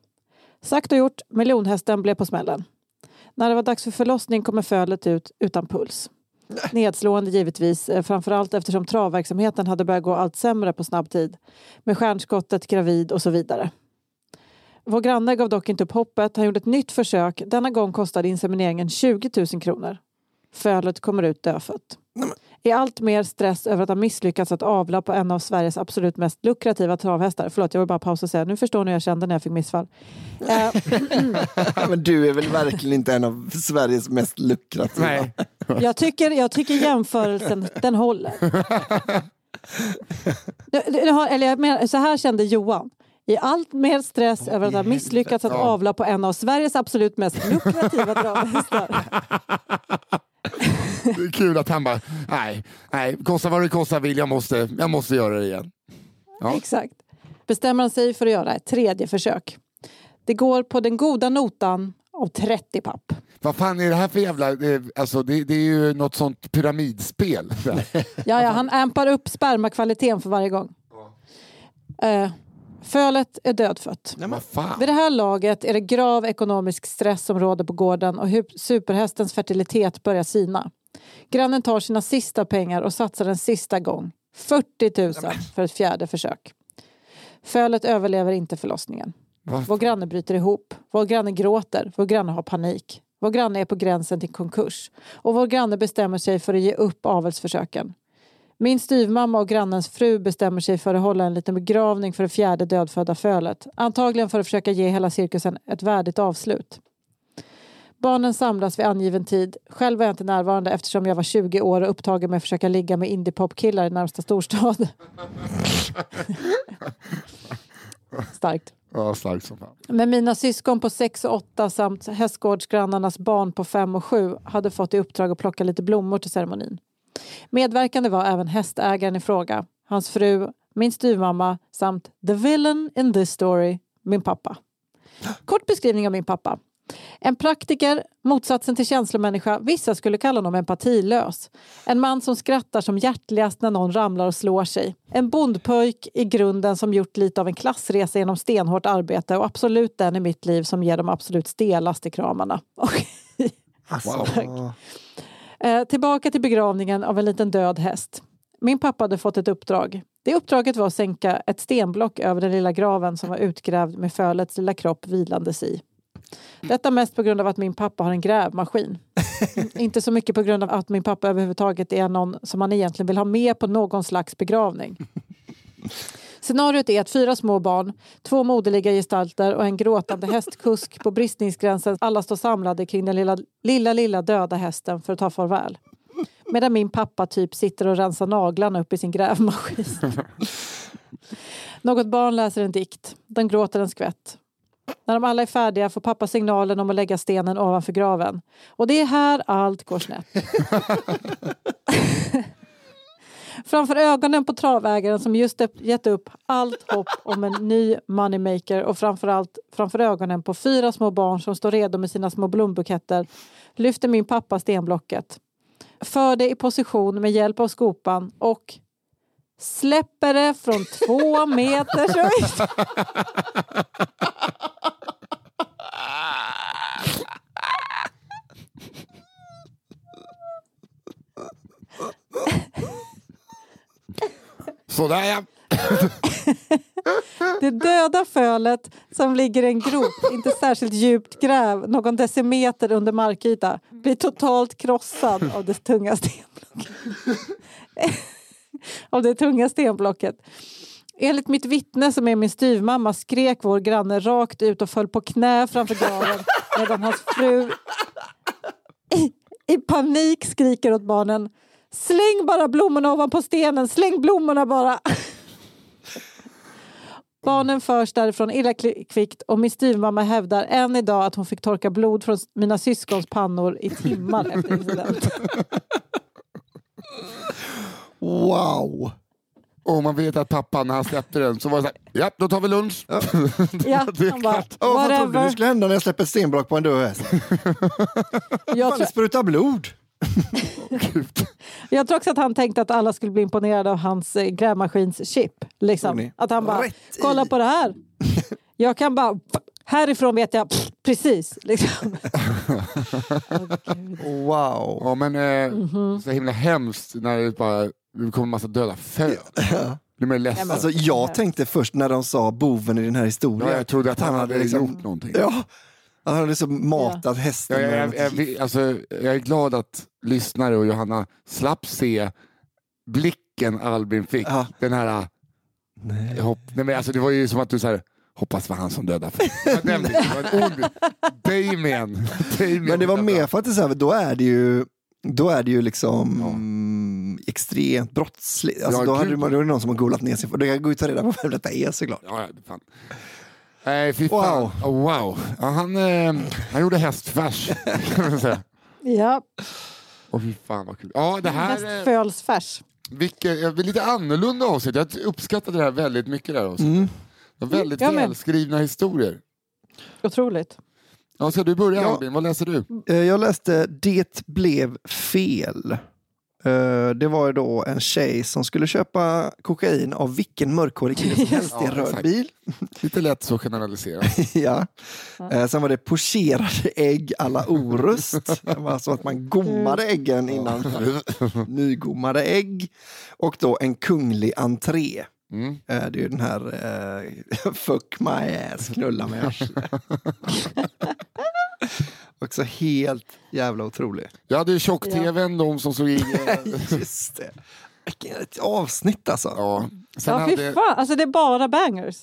Sagt och gjort, miljonhästen blev på smällen. När det var dags för förlossning kommer fölet ut utan puls. Nedslående givetvis, eh, framförallt eftersom travverksamheten hade börjat gå allt sämre på snabb tid. Med stjärnskottet, gravid och så vidare. Vår granne gav dock inte upp hoppet. Han gjorde ett nytt försök. Denna gång kostade insemineringen 20 000 kronor. Fölet kommer ut dödfött. I allt mer stress över att ha misslyckats att avla på en av Sveriges absolut mest lukrativa travhästar. Förlåt, jag vill bara pausa och säga, nu förstår ni hur jag kände när jag fick missfall. Eh, men du är väl verkligen inte en av Sveriges mest lukrativa? Nej. jag, tycker, jag tycker jämförelsen, den håller. Eller jag menar, så här kände Johan. I allt mer stress över att ha misslyckats att avla på en av Sveriges absolut mest lukrativa travhästar. Det är kul att han bara, nej, nej, kosta vad det kostar vill, jag måste, jag måste göra det igen. Ja. Exakt. Bestämmer han sig för att göra ett tredje försök. Det går på den goda notan av 30 papp. Vad fan är det här för jävla, eh, alltså det, det är ju något sånt pyramidspel. Ja, ja, han ampar upp spermakvaliteten för varje gång. Eh, fölet är dödfött. Fan? Vid det här laget är det grav ekonomisk stress som råder på gården och superhästens fertilitet börjar sina. Grannen tar sina sista pengar och satsar en sista gång. 40 000 för ett fjärde försök. Fölet överlever inte förlossningen. Va? Vår granne bryter ihop. Vår granne gråter. Vår granne har panik. Vår granne är på gränsen till konkurs. Och vår granne bestämmer sig för att ge upp avelsförsöken. Min styvmamma och grannens fru bestämmer sig för att hålla en liten begravning för det fjärde dödfödda fölet. Antagligen för att försöka ge hela cirkusen ett värdigt avslut. Barnen samlas vid angiven tid. Själv är jag inte närvarande eftersom jag var 20 år och upptagen med att försöka ligga med indiepopkillar i närmsta storstad. Starkt. Ja, starkt som fan. Men mina syskon på 6 och 8 samt hästgårdsgrannarnas barn på 5 och 7 hade fått i uppdrag att plocka lite blommor till ceremonin. Medverkande var även hästägaren i fråga, hans fru, min styvmamma samt the villain in this story, min pappa. Kort beskrivning av min pappa. En praktiker, motsatsen till känslomänniska, vissa skulle kalla honom empatilös. En man som skrattar som hjärtligast när någon ramlar och slår sig. En bondpojk i grunden som gjort lite av en klassresa genom stenhårt arbete och absolut den i mitt liv som ger de absolut stelaste kramarna. Alltså, Eh, tillbaka till begravningen av en liten död häst. Min pappa hade fått ett uppdrag. Det uppdraget var att sänka ett stenblock över den lilla graven som var utgrävd med fölets lilla kropp vilandes i. Detta mest på grund av att min pappa har en grävmaskin. Inte så mycket på grund av att min pappa överhuvudtaget är någon som man egentligen vill ha med på någon slags begravning. Scenariot är att fyra små barn, två moderliga gestalter och en gråtande hästkusk på bristningsgränsen alla står samlade kring den lilla, lilla, lilla döda hästen för att ta farväl. Medan min pappa typ sitter och rensar naglarna upp i sin grävmaskin. Något barn läser en dikt. Den gråter en skvätt. När de alla är färdiga får pappa signalen om att lägga stenen ovanför graven. Och det är här allt går snett. Framför ögonen på travägaren som just gett upp allt hopp om en ny moneymaker och framförallt framför ögonen på fyra små barn som står redo med sina små blombuketter lyfter min pappa stenblocket. För det i position med hjälp av skopan och släpper det från två meters höjd. Sådär ja. Det döda fölet som ligger i en grop, inte särskilt djupt gräv, någon decimeter under markyta, blir totalt krossad av det tunga stenblocket. av det tunga stenblocket. Enligt mitt vittne som är min styvmamma skrek vår granne rakt ut och föll på knä framför graven medan hans fru i, i panik skriker åt barnen Släng bara blommorna ovanpå stenen, släng blommorna bara! Barnen förs därifrån illa kvickt och min styvmamma hävdar än idag att hon fick torka blod från mina syskons pannor i timmar efter incidenten. wow! Och man vet att pappa när han släppte den så var det så här, ja då tar vi lunch. Ja, Det han bara. Åh, vad trodde du skulle hända när jag släpper ett stenblock på en häst? Jag tror, det sprutar jag tror också att han tänkte att alla skulle bli imponerade av hans eh, grävmaskins chip. Tror Liksom. Att han bara, Rätt i. kolla på det här. Jag kan bara, härifrån vet jag precis. Liksom. Gud. Wow! Ja men eh, Mhm. så himla hemskt när det bara det kommer en massa döda föl. Alltså jag tänkte först när de sa boven i den här historien. ja, jag trodde att han hade liksom- gjort någonting. Ja, han hade liksom matat hästen Jag, med jag, jag, jag, alltså, jag är glad att lyssnare och Johanna slapp se blicken Albin fick. Ja. Den här... Nej. Hopp, nej, men alltså, det var ju som att du så här, hoppas det var han som dödade. Damien. Damien. Men det var mer för att det så här, då är det ju då är det ju liksom mm, extremt brottsligt. Alltså, Ja, då, hade då är det någon som har golat ner sig. Då kan jag gå ut och ta reda på vem detta är såklart. Ja, ja, fan. Nej, fy fan. Wow. Oh, wow. Ja, han, eh, han gjorde hästfärs, kan man säga. Ja, Åh fy fan vad kul. Ja, det här... eh, hästfölsfärs. Vilket, jag vill lite annorlunda avsnitt. Jag uppskattade det här väldigt mycket. Det, här avsnittet. Mm. det var väldigt med. välskrivna historier. Otroligt. Ja, ska du börja Ja. Albin? Vad läser du? Eh, Jag läste Det blev fel. Eh, Det var ju då en tjej som skulle köpa kokain av vilken mörkhårig kille som helst i en Ja, röd bil. Lite lätt så generaliserat. ja. Eh, Sen var det pocherade ägg alla Orust. Det var så att man gommade äggen innan. Nygommade ägg. Och då en kunglig entré. Mm. Eh, Det är ju den här eh, Fuck my ass, knulla med arslet. Också helt jävla otrolig. Jag hade ju tjock-tvn, de som såg in. Just det. Vilket avsnitt alltså. ja. Sen Ja, fy hade fan. Alltså det är bara bangers.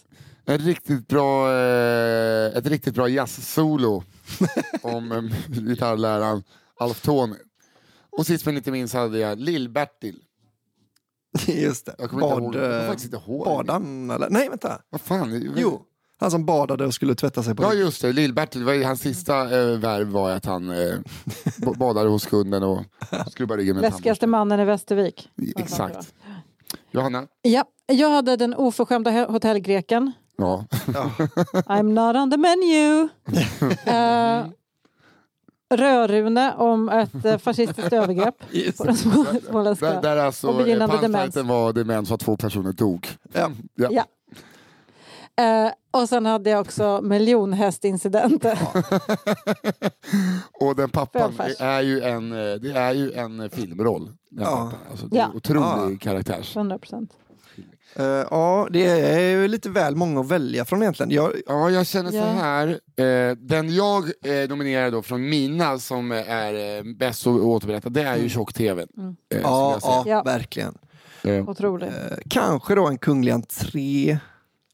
ett riktigt bra, eh, ett riktigt bra jazz-solo om eh, gitarrläraren Alf Tony. Och sist men inte minst hade jag Lill-Bertil. Just det. Jag kommer inte Bad, ihåg. Jag kommer eh, faktiskt inte ihåg. badan eller? Nej, vänta. Vad fan? Jo, han som badade och skulle tvätta sig på Ja just det, Lill-Bertil, hans sista eh, värv var att han eh, badade hos kunden och skrubbade ryggen med Läskigaste mannen i Västervik. Exakt. Johanna? Ja, jag hade den oförskämda hotellgreken. Ja. I'm not on the menu. uh, Rödrune om ett uh, fascistiskt övergrepp på den små- Där, småländska. där alltså, Och begynnande eh, demens. var demens så att två personer dog. Ja. Ja. Ja. Eh, och sen hade jag också miljonhästincidenter. Och den pappan Välfärds. är ju en, eh, det är ju en filmroll. Den Ja. Alltså, det är Ja. en otrolig Ja. karaktär. 100 procent. Eh, ja, det är ju lite väl många att välja från egentligen. Jag, Ja, jag känner så Ja. här. Eh, den jag nominerar då från mina som är bäst att återberätta, det är ju tjock-tv. Eh, Mm. ja, ja, Ja. verkligen. Otroligt. Kanske då en kunglig entré.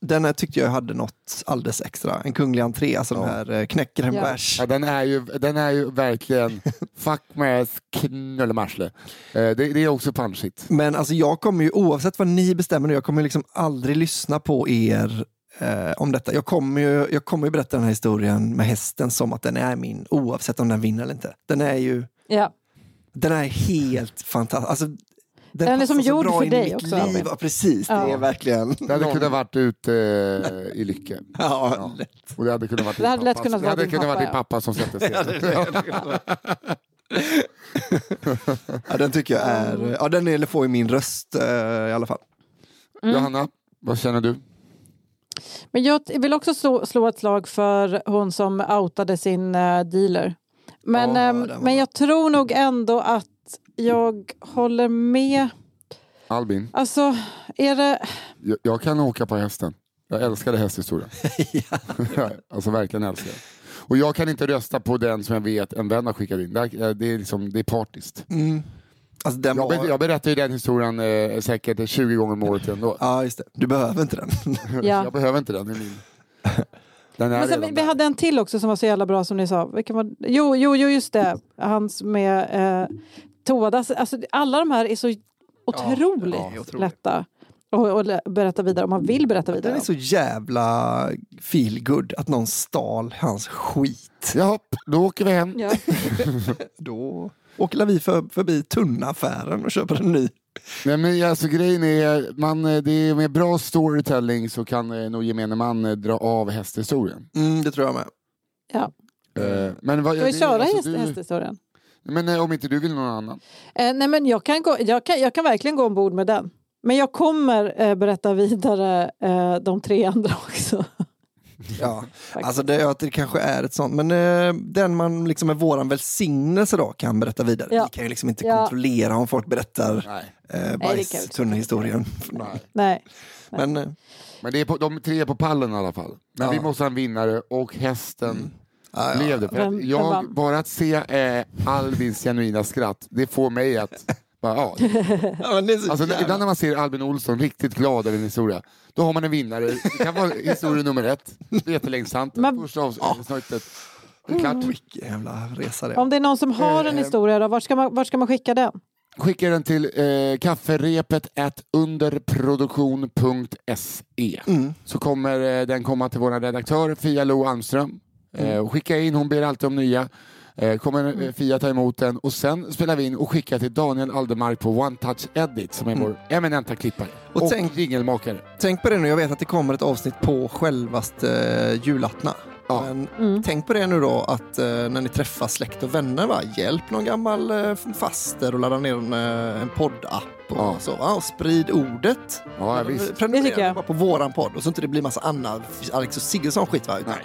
Den här tyckte jag hade något alldeles extra. En kunglig entré, alltså den här eh, knäcker en Ja. bärs. Ja, den, är ju, den är ju verkligen fuck med knullemarsle. Eh, det, det är också punchigt. Men alltså jag kommer ju, oavsett vad ni bestämmer nu, jag kommer liksom aldrig lyssna på er eh, om detta. Jag kommer, ju, jag kommer ju berätta den här historien med hästen som att den är min, oavsett om den vinner eller inte. Den är ju, Ja. den är helt fantastisk. Alltså, den, Den är som gjord bra för dig mitt också, liv. Ja, precis, det Ja. är verkligen... Det hade kunnat varit ute eh, i Lycke. Ja, lätt. Och det hade kunnat varit Det hade din lätt kunnat det vara din pappa, din pappa som sätter sig. Ja, den tycker jag är, ja den är, får ju min röst eh, i alla fall. Mm. Johanna, vad känner du? Men jag vill också slå, slå ett slag för hon som outade sin eh, dealer. Men, Ja, den var men jag tror nog ändå att jag håller med. Albin, Alltså, är det... jag, jag kan åka på hästen. Jag älskade hästhistorien. alltså verkligen älskar jag. Och jag kan inte rösta på den som jag vet en vän har skickat in. Det är, det är, liksom, det är partiskt. Mm. Alltså den Jag, var... ber, jag berättar ju den historien eh, säkert 20 gånger om året ändå. Ja, just det. Du behöver inte den. Ja. Jag behöver inte den. Den är Men sen, vi där. hade en till också som var så jävla bra som ni sa. Vilken var, jo, jo, jo, just det. Hans med eh, Todas. Alltså, alla de här är så otroligt ja, otroligt. lätta att att berätta vidare om man vill berätta vidare. Den är så jävla feel good att någon stal hans skit. Jaha, då åker vi hem. Ja. Då åker vi för, förbi tunnaffären och köper en ny. Nej, men alltså, grejen är, man, eh, det är med bra storytelling så kan eh, nog gemene man eh, dra av hästhistorien. Mm, det tror jag med. Ja. Eh, men vad, Ska vi det- köra alltså, häst, du- hästhistorien? Men eh, om inte du vill någon annan? Eh, nej, men jag, kan gå, jag, kan, jag kan verkligen gå ombord med den. Men jag kommer eh, berätta vidare eh, de tre andra också. Ja, alltså det, det kanske är ett sånt, men eh, den man liksom med våran välsignelse då kan berätta vidare. Ja. Vi kan ju liksom inte Ja. kontrollera om folk berättar Nej. eh, bajstunnehistorien. för någon. Nej. Men eh, Men det är på, de tre är på pallen i alla fall. Men Ja. vi måste ha en vinnare och hästen ja, ja. blev det. Jag, bara att se eh, Albins genuina skratt, det får mig att... Bara, ja. Ja, Alltså, ibland när man ser Albin Olsson riktigt glad över en historia, då har man en vinnare. Det kan vara historia nummer ett, Vetelängdshanteln, Men- första avsnittet. Det är klart. Vilken jävla resa det. Om det är någon som har en Eh, historia, då, vart, ska man, vart ska man skicka den? Skicka den till eh, kafferepet at underproduktion.se Mm. så kommer eh, den komma till vår redaktör Fia Lo Almström. Eh, och skicka in, hon ber alltid om nya. Eh, kommer eh, Fia ta emot den och sen spelar vi in och skickar till Daniel Aldermark på One Touch Edit som är vår eminenta klippare Och och, tänk- jingelmakare. Tänk på det nu, jag vet att det kommer ett avsnitt på självaste eh, julaftna. Ja. Men Mm. tänk på det nu då att eh, när ni träffar släkt och vänner, va? hjälp någon gammal eh, faster och ladda ner en, en poddapp Och, Ja. så, ja, och sprid ordet. Ja, visst. Prenumerera Det tycker jag. bara på våran podd och så inte det blir massa annat Alex och Siggesson skit va? Nej.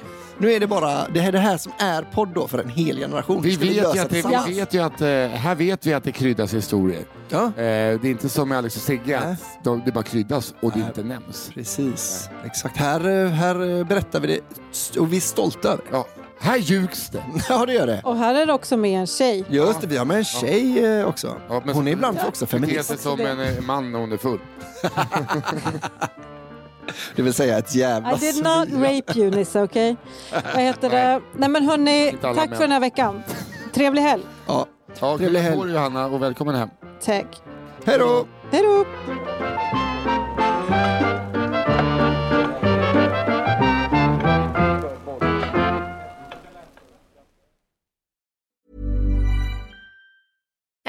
Nu är det bara det här, det här som är podd då för en hel generation. Vi vi vet, lösa ju att det, vi vet ju att, eh, här vet vi att det kryddas historier. Ja, Eh, det är inte som med Alex och Sigge, att de, det bara kryddas och det inte nämns. precis. Exakt. Här, eh, här berättar vi det och vi är stolta över det. Ja, här ljugs det. Ja, det gör det. Och här är det också med en tjej. Just det, vi har med en tjej eh, också. Ja, men Hon är så- ibland också Beter sig feminist. som en eh, man när hon är full. Det vill säga ett jävla I did not rape you Nisse, okej? Vad heter det? Nej men hörni, Inte alla tack män. för den här veckan. Trevlig helg. Ja. Ja, Trevlig kul helg. Johanna och välkommen hem. Tack. Hej då! Hej då!